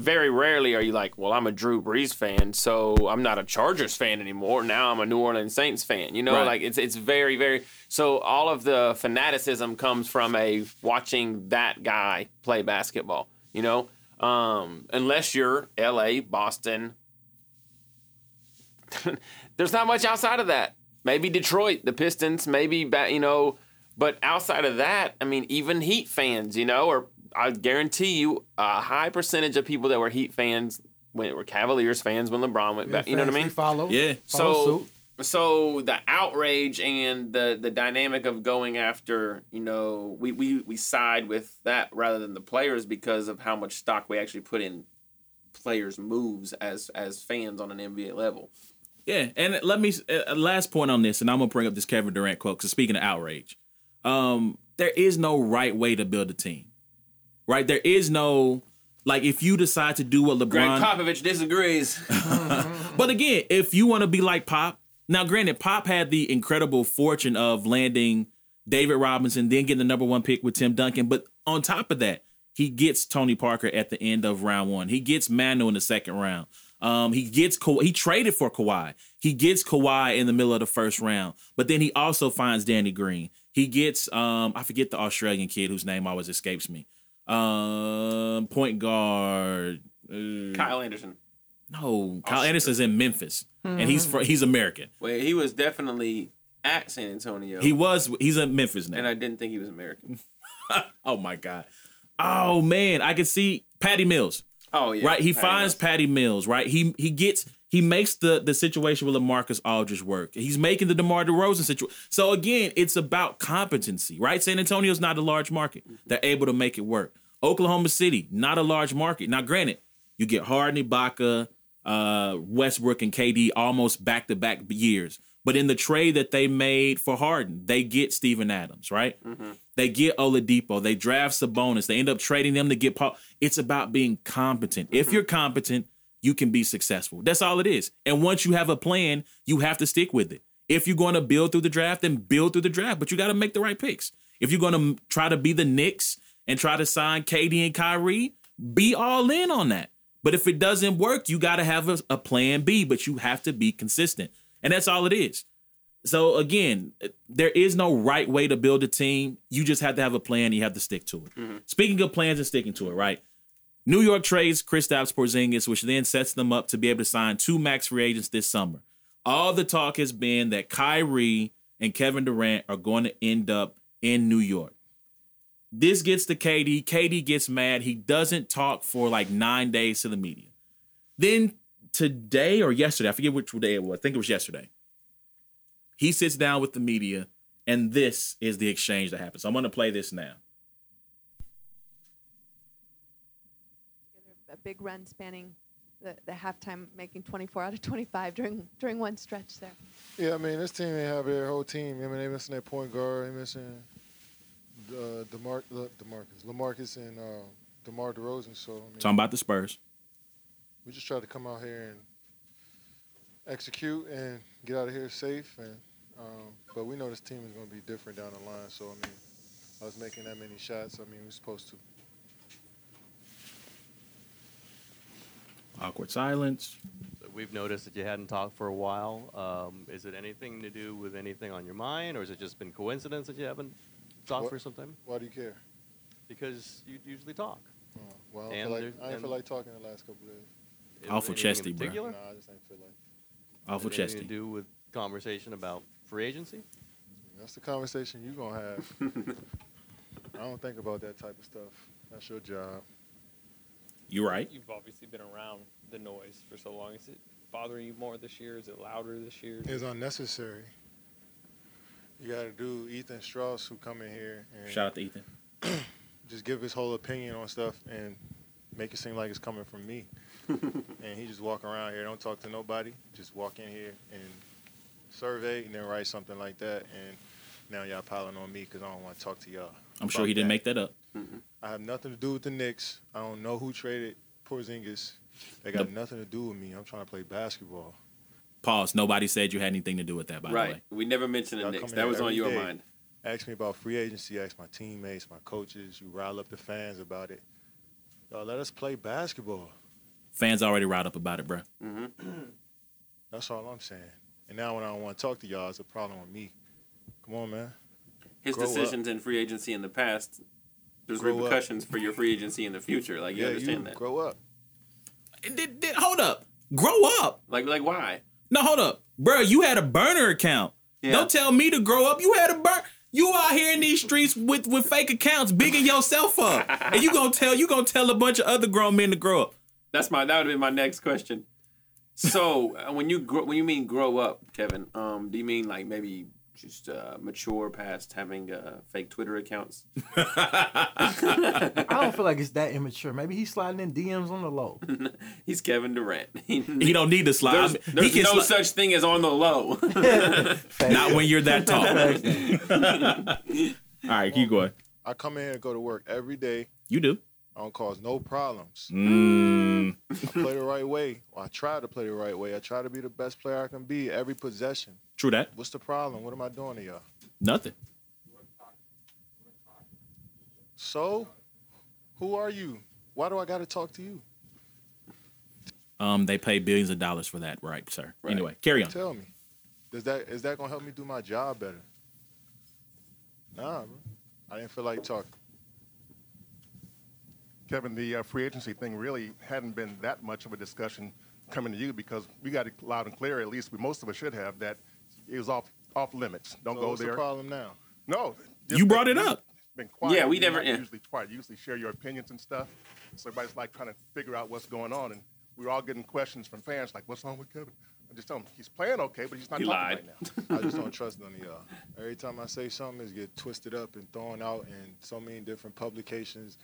very rarely are you like, well, I'm a Drew Brees fan, so I'm not a Chargers fan anymore. Now I'm a New Orleans Saints fan. You know, Right. like it's it's very very. So all of the fanaticism comes from a watching that guy play basketball. You know, um, unless you're L.A., Boston. There's not much outside of that. Maybe Detroit, the Pistons, maybe you know, but outside of that, I mean, even Heat fans, you know, or I guarantee you, a high percentage of people that were Heat fans when were Cavaliers fans when LeBron went back. You know what I mean? Follow. Yeah. Follow So, suit. so the outrage and the the dynamic of going after, you know, we we we side with that rather than the players because of how much stock we actually put in players' moves as as fans on an NBA level. Yeah, and let me uh, last point on this, and I'm gonna bring up this Kevin Durant quote. Because speaking of outrage, um, there is no right way to build a team, right? There is no like if you decide to do what LeBron. Popovich disagrees. But again, if you want to be like Pop, now granted, Pop had the incredible fortune of landing David Robinson, then getting the number one pick with Tim Duncan. But on top of that, he gets Tony Parker at the end of round one. He gets Manu in the second round. Um, he gets Ka- he traded for Kawhi. He gets Kawhi in the middle of the first round, but then he also finds Danny Green. He gets um, I forget the Australian kid whose name always escapes me. Um, point guard. uh, Kyle Anderson. no, Kyle Anderson's in Memphis, and he's fr- he's American. Wait, he was definitely at San Antonio, He was he's in Memphis now. and I didn't think he was American. oh my god. Oh man, I can see Patty Mills. Oh yeah, right, he Patty finds Mills. Patty Mills. Right, he he gets he makes the the situation with LaMarcus Aldridge work. He's making the DeMar DeRozan situation. So again, it's about competency. Right, San Antonio's not a large market. Mm-hmm. They're able to make it work. Oklahoma City, not a large market. Now, granted, you get Harden, Ibaka, uh, Westbrook, and KD almost back to back years. But in the trade that they made for Harden, they get Steven Adams, right? Mm-hmm. They get Oladipo. They draft Sabonis. They end up trading them to get Paul. It's about being competent. If mm-hmm. you're competent, you can be successful. That's all it is. And once you have a plan, you have to stick with it. If you're going to build through the draft, then build through the draft. But you got to make the right picks. If you're going to try to be the Knicks and try to sign KD and Kyrie, be all in on that. But if it doesn't work, you got to have a, a plan B, but you have to be consistent. And that's all it is. So again, eh, there is no right way to build a team. You just have to have a plan. You have to stick to it. Mm-hmm. Speaking of plans and sticking to it, right? New York trades Kristaps Porzingis, which then sets them up to be able to sign two max free agents this summer. All the talk has been that Kyrie and Kevin Durant are going to end up in New York. This gets to KD. KD gets mad. He doesn't talk for like nine days to the media. Then today or yesterday, I forget which day it was. I think it was yesterday. He sits down with the media, and this is the exchange that happens. I'm going to play this now. A big run spanning the, the halftime making 24 out of 25 during during one stretch there. Yeah, I mean, this team they have their whole team. I mean, they missing their point guard. They missing uh, DeMar- Le- DeMarcus, LaMarcus, and uh, DeMar DeRozan. So, I mean, Talking about the Spurs. we just try to come out here and execute and get out of here safe. And um, but we know this team is going to be different down the line. So, I mean, I was making that many shots, I mean, we're supposed to. Awkward silence. We've noticed that you hadn't talked for a while. Um, is it anything to do with anything on your mind, or has it just been coincidence that you haven't talked What? for some time? Why do you care? Because you usually talk. Oh, well, I don't, feel like, there- I ain't and- feel like talking the last couple days. Is it Awful anything chesty, in bruh. particular? Nah, I just ain't feel like. Awful Has it anything chesty. to do with conversation about free agency? That's the conversation you gonna have. I don't think about that type of stuff. That's your job. You right. You've obviously been around the noise for so long. Is it bothering you more this year? Is it louder this year? It's unnecessary. You got to do Ethan Strauss who come in here and Shout out to Ethan. just give his whole opinion on stuff and make it seem like it's coming from me. and he just walk around here, don't talk to nobody, just walk in here and survey and then write something like that. And now y'all piling on me because I don't want to talk to y'all. I'm sure about he didn't that. make that up. Mm-hmm. I have nothing to do with the Knicks. I don't know who traded Porzingis. They got nothing to do with me. I'm trying to play basketball. Pause. Nobody said you had anything to do with that, by the way. Right. We never mentioned the Y'all Knicks. That was on your day. mind. Ask me about free agency. Ask my teammates, my coaches. You rile up the fans about it. Y'all let us play basketball. Fans already riled up about it, bro. Mm-hmm. That's all I'm saying. And now when I don't want to talk to y'all, it's a problem with me. Come on, man. His Grow up. decisions in free agency in the past, there's Grow up. repercussions for your free agency in the future. Like you yeah, understand you that? grow up. Did- did- hold up. Grow up. Like like why? No, hold up. Bro, you had a burner account. Yeah. Don't tell me to grow up. You had a burn. You out here in these streets with, with fake accounts, bigging yourself up, and you gonna tell you gonna tell a bunch of other grown men to grow up. That's my that would have been my next question. So uh, when you grow, when you mean grow up, Kevin, um, do you mean like maybe just uh, mature past having uh, fake Twitter accounts? I don't feel like it's that immature. Maybe he's sliding in DMs on the low. He's Kevin Durant. He don't need to slide. There's, I mean, he there's can no sli- such thing as on the low. Not when you're that tall. All right, keep going. I come in here and go to work every day. You do. I don't cause no problems. Mm, I play the right way. Or I try to play the right way. I try to be the best player I can be every possession. true that. What's the problem? What am I doing to y'all? Nothing. So, who are you? Why do I got to talk to you? Um, they pay billions of dollars for that, right, sir? Right. Anyway, carry on. Tell me. Does that is that gonna help me do my job better? Nah, bro. I didn't feel like talking. Kevin, the uh, free agency thing really hadn't been that much of a discussion coming to you because we got it loud and clear, at least we, most of us should have, that it was off off limits. Don't So go what's there. the problem now? No. You brought it up. Been quiet. Yeah, we You're never- yeah. Usually quiet. You usually share your opinions and stuff. So everybody's like trying to figure out what's going on, and we're all getting questions from fans like, "What's wrong with Kevin?" I just tell them he's playing okay, but he's not He talking lied. right now. I just don't trust none of y'all. Every time I say something, it's get twisted up and thrown out in so many different publications,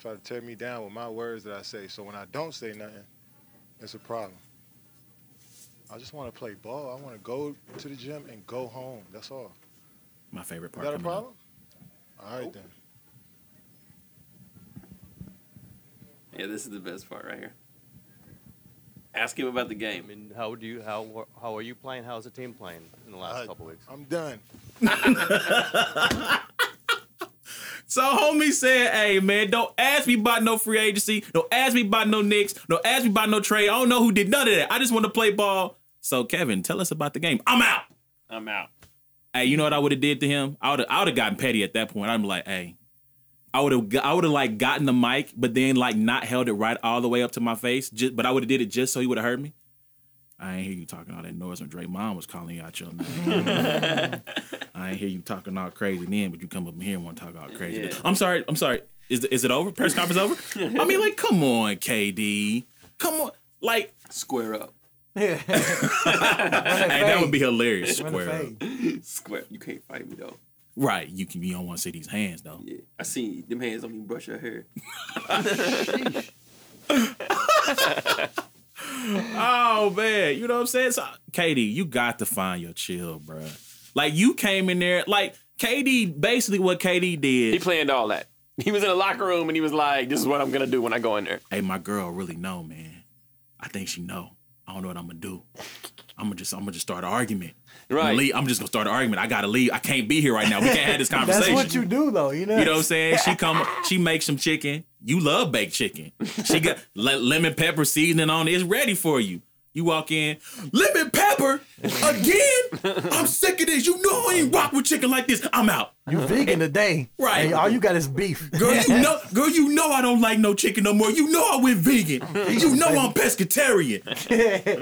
try to tear me down with my words that I say. So when I don't say nothing, it's a problem. I just want to play ball. I want to go to the gym and go home. That's all. My favorite Is part. that a coming up. problem? All right then. yeah, this is the best part right here. Ask him about the game. I game. mean, how do you how how are you playing? How's the team playing in the last I- couple weeks? I'm done. So homie said, "Hey man, don't ask me about no free agency. Don't ask me about no Knicks. Don't ask me about no trade. I don't know who did none of that. I just want to play ball." So Kevin, tell us about the game. I'm out. I'm out. Hey, you know what I would have did to him? I would have I would have gotten petty at that point. I'm like, hey, I would have I would have like gotten the mic, but then like not held it right all the way up to my face. Just, but I would have did it just so he would have heard me. I ain't hear you talking all that noise when Draymond was calling you out your name. I ain't hear you talking all crazy then, but you come up in here and want to talk all crazy. Yeah. I'm sorry. I'm sorry. Is is it over? Press conference over? I mean, like, come on, KD. Come on. Like, Square up. Yeah. hey, that would be hilarious. Square up. Square. You can't fight me though. Right. You can. You don't want to see these hands though. Yeah, I see them hands don't even brush your hair. oh man, you know what I'm saying? So, KD, you got to find your chill, bro. Like you came in there, like KD. Basically, what KD did. He planned all that. He was in the locker room and he was like, "This is what I'm gonna do when I go in there." Hey, my girl really know, man. I think she know. I don't know what I'm gonna do. I'm gonna just, I'm gonna just start an argument. I'm, Right. leave. I'm just gonna start an argument. I gotta leave. I can't be here right now. We can't have this conversation. That's what you do, though. You know. You know what I'm saying? She come, she makes some chicken. You love baked chicken. She got le- lemon pepper seasoning on it. It's ready for you. You walk in, lemon pepper again. I'm sick of this. You know I ain't rock with chicken like this. I'm out. You vegan today, Right. And all you got is beef. Girl, you know, girl, you know I don't like no chicken no more. You know I went vegan. You know I'm pescatarian.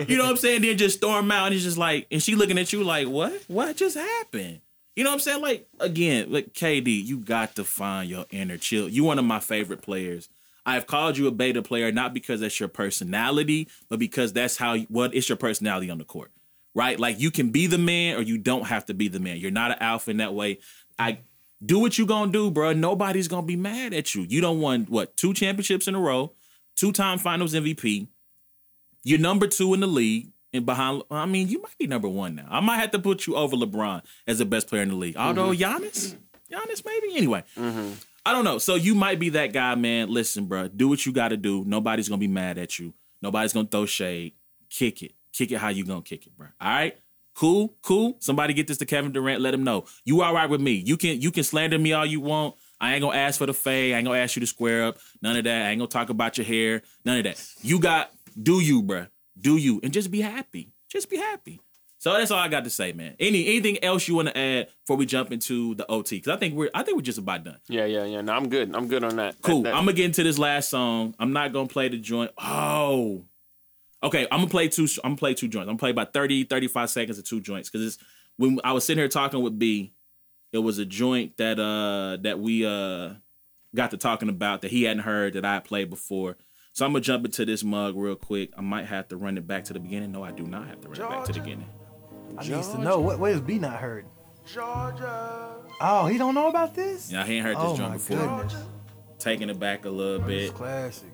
You know what I'm saying? Then just storm out and it's just like, and she looking at you like, what? What just happened? You know what I'm saying? Like again, like KD, you got to find your inner chill. You one of my favorite players. I've called you a beta player not because that's your personality, but because that's how what is your personality on the court, right? Like you can be the man or you don't have to be the man. You're not an alpha in that way. I do what you gonna do, bro. Nobody's gonna be mad at you. You don't won what two championships in a row, two time Finals MVP. You're number two in the league, and behind. I mean, you might be number one now. I might have to put you over LeBron as the best player in the league. Although mm-hmm. Giannis, Giannis maybe. Anyway, mm-hmm. I don't know. So you might be that guy, man. Listen, bro. Do what you got to do. Nobody's gonna be mad at you. Nobody's gonna throw shade. Kick it. Kick it how you gonna kick it, bro. All right. Cool, cool. Somebody get this to Kevin Durant. Let him know you all right with me. You can you can slander me all you want. I ain't gonna ask for the fade. I ain't gonna ask you to square up. None of that. I ain't gonna talk about your hair. None of that. You got do you, bruh. Do you and just be happy. Just be happy. So that's all I got to say, man. Any anything else you want to add before we jump into the OT? Because I think we're I think we're just about done. Yeah, yeah, yeah. No, I'm good. I'm good on that. Cool. That- that- I'm gonna get into this last song. I'm not gonna play the joint. Oh. Okay, I'm gonna play two I'm gonna play two joints. I'm gonna play about 30, 35 seconds of two joints. Cause it's when I was sitting here talking with B, it was a joint that uh that we uh got to talking about that he hadn't heard that I had played before. So I'm gonna jump into this mug real quick. I might have to run it back to the beginning. No, I do not have to run it back to the beginning. I needs to know what what is B not heard. Georgia. Oh, he don't know about this. Yeah, he ain't heard this Oh joint my before. goodness, Taking it back a little bit. classic though.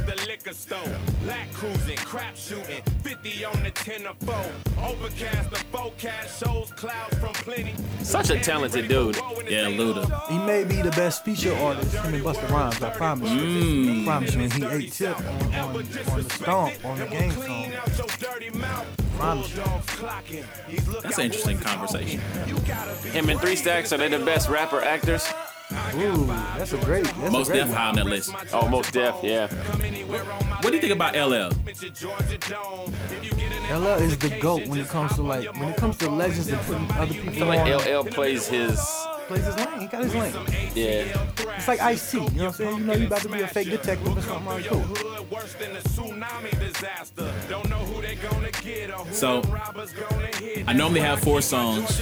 liquor store. Black cruising, crap shooting, 50 on the 10 or 4. Overcast, the forecast shows clouds from plenty. Such a talented dude. Yeah, Luda. He may be the best feature artist. Him and Busta Rhymes, I promise you. Mm. I promise you. And he ate tip on, on, on the stomp on the game song. That's an interesting conversation. Him and Three Stacks are they the best rapper actors? Ooh, that's a great. That's Most a great Def high on that list. Oh, most deaf, yeah. What do you think about LL? LL is the goat when it comes to like when it comes to legends and putting other I people feel like on. LL plays his. Plays his lane. He got his lane. Yeah. It's like Ice T. You know what I'm saying? You know you about to be a fake detective or something like cool. Worse than a tsunami disaster. Don't know who they gonna get or who So, the robbers gonna hit. I normally have four songs.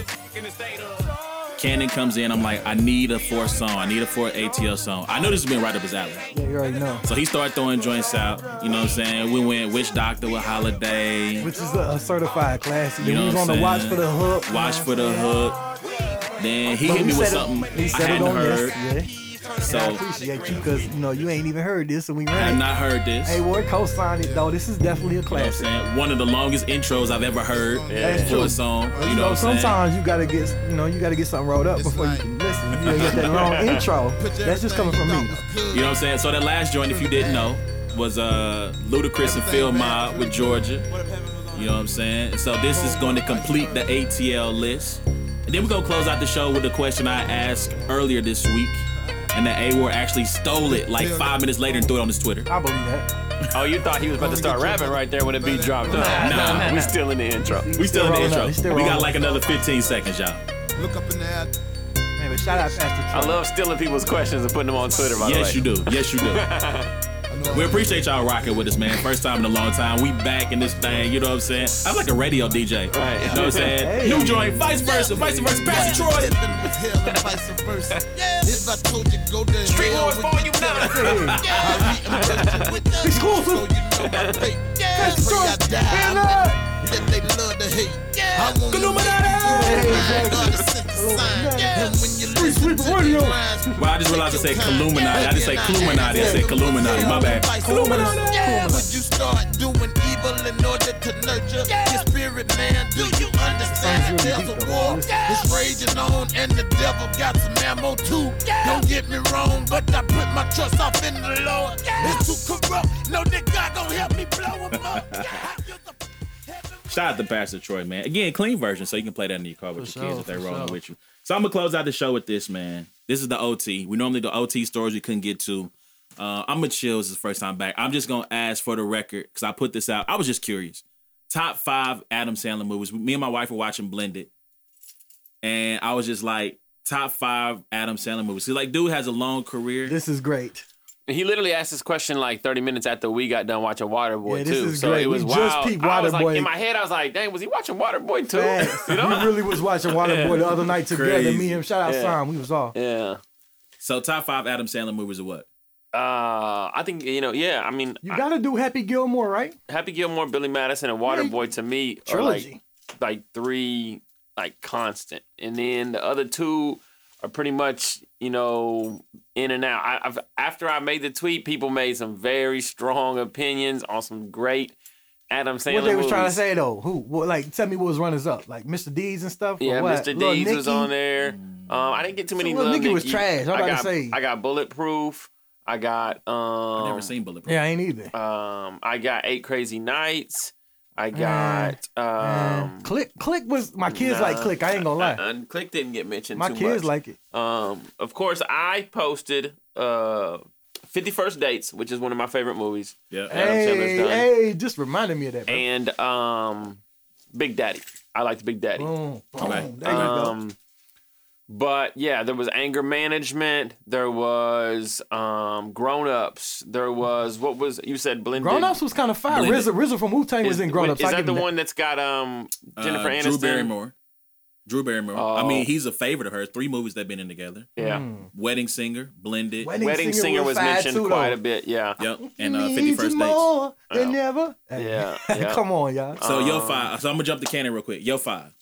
Cannon comes in. I'm like, I need a fourth song. I need a fourth ATL song. I know this has been right up his alley. Yeah, you already know. So he started throwing joints out. You know what I'm saying? We went Witch Doctor with Holiday. Which is a, certified classic. You Then know we was what on I'm the watch for the hook. Watch for the hook. Then he But hit me with it- something I said it hadn't on heard. this, yeah. So I appreciate you because you know you ain't even heard this, and we ran. I have not heard this. Hey, Ward co-signed it though. This is definitely a You know what I'm classic. saying? One of the longest intros I've ever heard That's for true. a song. You You know what I'm saying? sometimes you gotta get, you know, you gotta get something rolled up before you can listen. You get that long intro. That's just coming from me. You know what I'm saying? So that last joint, if you didn't know, was uh Ludacris and Field Mob with Georgia. You know what I'm saying? So this is going to complete the ATL list. And then we're gonna close out the show with a question I asked earlier this week. And that A-War actually stole it like five minutes later and threw it on his Twitter. I believe that. Oh, you thought he was about to start rapping right there when the beat dropped. Huh? Nah. we still in the intro. We still in the intro. We got like another 15 seconds, y'all. Look up in the air. Man, but shout out Pastor I love stealing people's questions and putting them on Twitter. By Yes, the you do. Yes, you do. We appreciate y'all rocking with us, man. First time in a long time. We back in this thing. You know what I'm saying? I'm like a radio DJ. Right. You know what I'm saying? Hey. New joint, vice versa, vice versa. Pastor Troy. with vice versa. If I told you go to Street with Volume the Nine. I reimburse you with the Exclusive. So you know my fate. Pray I die. That they love hate. I want to make God to send a sign. And when you listen to radio. Well, I just realized I said Illuminati. I just say Illuminati. I said Illuminati. My bad. Illuminati. Would you start doing evil in order to nurture your spirit, man? Do you understand that there's a war that's raging on and the devil got some ammo too? Don't get me wrong, but I put my trust off in the Lord. It's too corrupt. No, that God gonna help me blow him up. Shout out to Pastor Troy, man. Again, clean version, so you can play that in your car with For your kids if they're rolling sure. with you. So I'm gonna close out the show with this, man. This is the OT. We normally do OT stories we couldn't get to. Uh, I'm gonna chill. This is the first time back. I'm just gonna ask for the record because I put this out. I was just curious. Top five Adam Sandler movies. Me and my wife were watching Blended, and I was just like, top five Adam Sandler movies. See, like, dude has a long career. This is great. He literally asked this question like 30 minutes after we got done watching Waterboy Yeah, this too. is so great. it was We just wild. peeped I was like Waterboy. in my head, I was like, dang, was he watching Waterboy too? Facts. you know? We really was watching Waterboy the other night together. Crazy. Me and him. Shout out Yeah. Sam. We was off. Yeah. So top five Adam Sandler movies are what? Uh, I think you know. Yeah, I mean, You gotta do Happy Gilmore, right? Happy Gilmore, Billy Madison, and Waterboy to me are like like three like constant, and then the other two are pretty much you know in and out. I, I've after I made the tweet, people made some very strong opinions on some great Adam Sandler what they was trying to say though? Who? What, like, tell me what was runners up? Like Mr. Deeds and stuff. Yeah, what? Mr. Lil Deeds was on there. Um, I didn't get too many. So Lil Lil Nicky was trash. I'm I about to got, say. I got Bulletproof. I got. Um, I've never seen Bulletproof. Yeah, I ain't either. Um, I got Eight Crazy Nights. I got. um, Click, Click was my kids like Click. I ain't gonna lie. uh, uh, Click didn't get mentioned. My too kids much. like it. Um, of course, I posted uh, Fifty First Dates, which is one of my favorite movies. Yeah. Adam Sandler's Hey, done. hey, just reminded me of that. Bro. And um, Big Daddy. I liked Big Daddy. Boom, boom. Okay. There you go. But yeah, there was anger management. There was um, grown ups. There was what was you said blended. Grown Ups was kind of fire. Blended. RZA, RZA from Wu Tang was in Grown Ups. is I that the him one that's got um Jennifer Uh, Aniston? Drew Barrymore. Drew Barrymore. I Oh. mean, he's a favorite of hers. Three movies they've been in together. Yeah. Wedding Singer, Blended. Wedding Wedding Singer Singer was was mentioned too, quite a bit. Yeah. Yep. And uh, Need 50 you Dates. more than Yeah. ever. Yeah, yeah. Come on, y'all. So yo Um, five. So I'm gonna jump the cannon real quick. Yo five.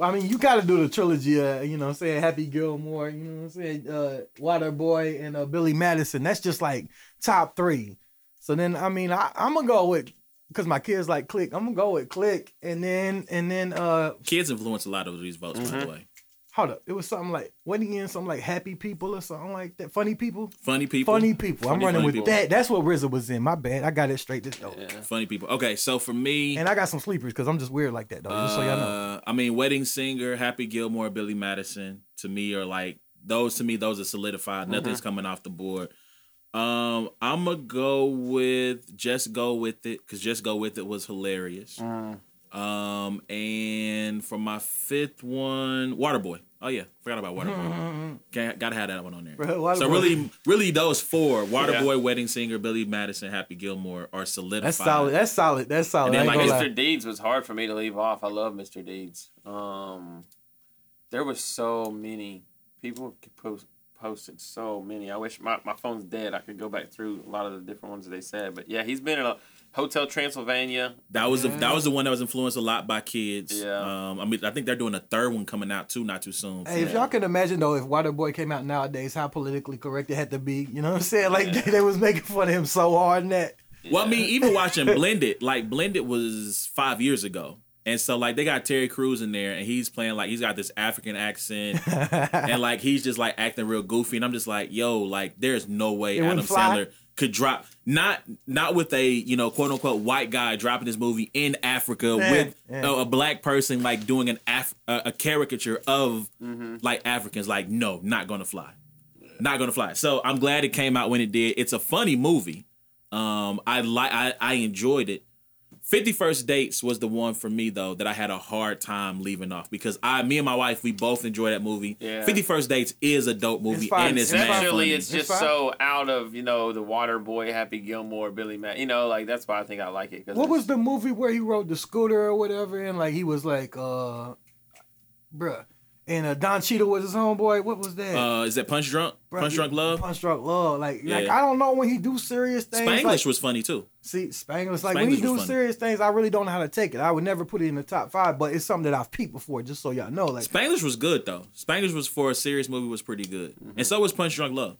I mean, you got to do the trilogy. Uh, you know, what I'm saying Happy Gilmore. You know, what I'm saying uh, Waterboy and uh, Billy Madison. That's just like top three. So then, I mean, I, I'm gonna go with because my kids like Click. I'm gonna go with Click, and then and then uh, Kids influence a lot of these votes, by Mm-hmm. the way. Hold up, it was something like what again? Something like Happy People or something like that. Funny People. Funny people. Funny People. I'm running with people. that. That's what RZA was in. My bad. I got it straight this though. Funny people. Okay, so for me, And I got some sleepers because I'm just weird like that though. Just so y'all know. uh, I mean, Wedding Singer, Happy Gilmore, Billy Madison, to me are like those. To me, those are solidified. Mm-hmm. Nothing's coming off the board. Um, I'm gonna go with Just Go with It because Just Go with It was hilarious. Mm. Um, and for my fifth one, Waterboy. Oh yeah, forgot about Waterboy. Okay, gotta have that one on there. Bro, so really, really, those four: Waterboy, Wedding Singer, Billy Madison, Happy Gilmore are solidified. That's solid. That's solid. That's solid. And then, like, gonna lie. Mr. Deeds was hard for me to leave off. I love Mr. Deeds. Um, there was so many people post posted so many. I wish my, my phone's dead. I could go back through a lot of the different ones that they said. But yeah, he's been in a Hotel Transylvania. That was the that was the one that was influenced a lot by kids. Yeah. Um, I mean, I think they're doing a third one coming out too, not too soon. Hey, if y'all can imagine though, if Waterboy came out nowadays, how politically correct it had to be. You know what I'm saying? Like they, they was making fun of him so hard in that. Well, I mean, even watching Blended, like Blended was five years ago. And so like they got Terry Crews in there and he's playing like he's got this African accent and like he's just like acting real goofy and I'm just like, yo, like there's no way It Adam? Sandler could drop not not with a, you know, quote unquote white guy dropping this movie in Africa Yeah, with yeah. A, a black person like doing an Af- a, a caricature of Mm-hmm. like Africans like no, not to fly. Not to fly. So I'm glad it came out when it did. It's a funny movie. Um, I like I, I enjoyed it. Fifty First Dates was the one for me though that I had a hard time leaving off because I, me and my wife, we both enjoy that movie. Yeah. Fifty First Dates is a dope movie fine. and it's mad Essentially, funny. it's just so out of you know the Water Boy, Happy Gilmore, Billy Mack. You know, like that's why I think I like it. What was the movie where he rode the scooter or whatever, and like he was like, uh, bruh, and uh, Don Cheadle was his homeboy. What was that? Uh, is that Punch Drunk? Bruh, Punch Drunk Love? Punch Drunk Love. Like, like I don't know when he do serious things. Spanglish like, was funny too. See, Spanglish, like when he Spanglish do funny. serious things, I really don't know how to take it. I would never put it in the top five, but it's something that I've peeped before, just so y'all know. Like, Spanglish was good though. Spanglish was for a serious movie was pretty good, and so was Punch Drunk Love.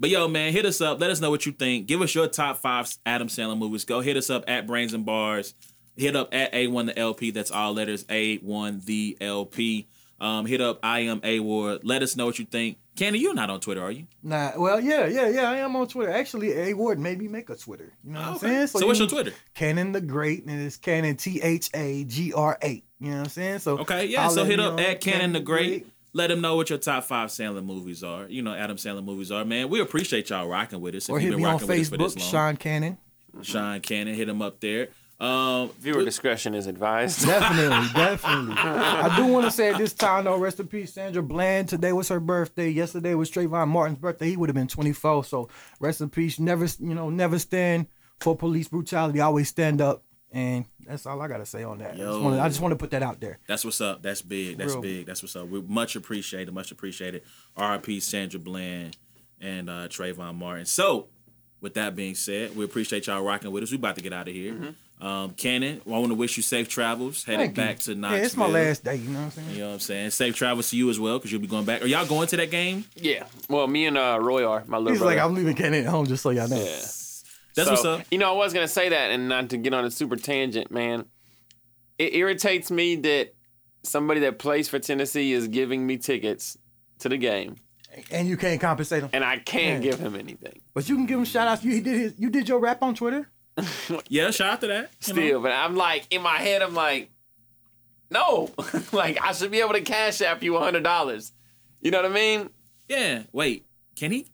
But yo, man, hit us up. Let us know what you think. Give us your top five Adam Sandler movies. Go hit us up at Brains and Bars. Hit up at A1 the LP. That's all letters A1 the LP. Um, hit up I am A Ward. Let us know what you think. Candy, you're not on Twitter, are you? nah, well, yeah, yeah, yeah, I am on Twitter. Actually, A Ward made me make a Twitter. You know what I'm Okay. saying? So you what's your Twitter? Cannon the Great, and it's Cannon T H A G R A. You know what I'm saying? So Okay, yeah. I'll so hit up at Cannon the Great. Let them know what your top five Sandler movies are. You know, Adam Sandler movies are. Man, we appreciate y'all rocking with us. If Or you've hit been me on rocking with us for this Facebook. Sean Cannon. Sean Cannon, hit him up there. Um, Viewer discretion is advised. Definitely, definitely. I do want to say at this time, though, rest in peace, Sandra Bland. Today was her birthday. Yesterday was Trayvon Martin's birthday. He would have been 24. So rest in peace. Never, you know, never stand for police brutality. Always stand up. And that's all I gotta say on that. I just Yo. wanna- I just want to put that out there. That's what's up. That's big. That's Real. big. That's what's up. We much appreciated. Much appreciated. R.I.P. Sandra Bland and uh, Trayvon Martin. So, with that being said, we appreciate y'all rocking with us. We about to get out of here. Um, Cannon, I want to wish you safe travels. Headed Thank you. back to Knoxville. Yeah, it's my last day. You know what I'm saying? You know what I'm saying? Safe travels to you as well, because you'll be going back. Are y'all going to that game? Yeah. Well, me and uh, Roy are my little He's brother. like, I'm leaving Cannon at home just so y'all know. Yeah. That's So, what's up. You know, I was gonna say that, and not to get on a super tangent, man. It irritates me that somebody that plays for Tennessee is giving me tickets to the game, And you can't compensate him. and I can't Yeah. give him anything. But you can give him shout outs. You did his, you did your rap on Twitter? Yeah, shout out to that. you know? Still, but I'm like in my head, I'm like, no, like I should be able to cash app you a hundred dollars. You know what I mean? Yeah. Wait. Can he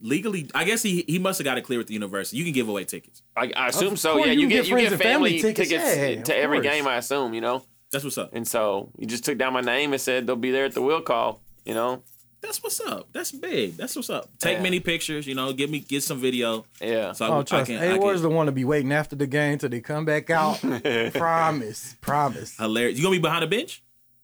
legally? I guess he he must have got it clear with the university. You can give away tickets. I, I assume Of so. Yeah, you you get get you get family family tickets. tickets, Yeah, to every course. game. I assume, you know. That's what's up. And so he just took down my name and said they'll be there at the will call. You know. That's what's up. That's big. That's what's up. Take Yeah. many pictures. You know, give me get some video. Yeah. So I, Oh, I trust can, me. I A can the one to be waiting after the game till they come back out. promise, promise. hilarious. You gonna be behind the bench?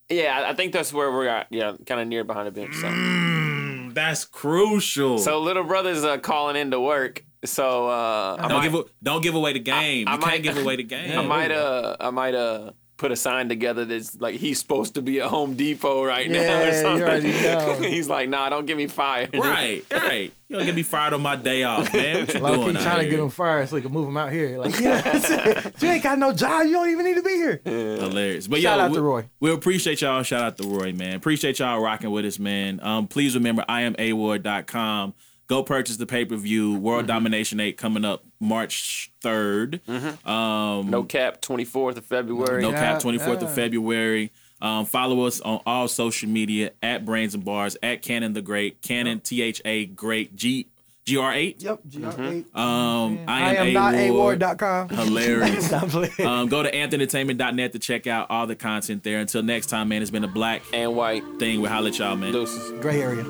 Yeah, I- I think that's where we're at. Yeah, kind of near behind the bench. So, Mm, that's crucial. so little brother's uh, calling in to work. So uh, don't might, give a, don't give away the game. I you might- can't give away the game. I might uh I might uh put a sign together that's like he's supposed to be at Home Depot right now or Yeah, you something. already know. he's like, nah, don't get me fired. Right, right. You don't get me fired on my day off, man. What you Low doing key out trying to get him fired so he can move him out here. Like, yeah, you ain't got no job. You don't even need to be here. Hilarious. But Shout yo, out we, to Roy. We appreciate y'all. Shout out to Roy, man. Appreciate y'all rocking with us, man. Um, please remember I am award.com. Go purchase the pay per view. World Domination 8 coming up March 3rd. Um, No cap, 24th of February. no Yeah, cap 24th yeah. of February. Um, follow us on all social media at Brains and Bars, at Cannon the Great, Cannon T H A Great G G R eight. Yep, GR8. Um, I I am, am not A-Ward. award.com. Hilarious. Stop playing. um, go to anthonyentertainment.net to check out all the content there. Until next time, man, it's been a black And white. thing. We'll holler at y'all, man. Deuces. Gray area.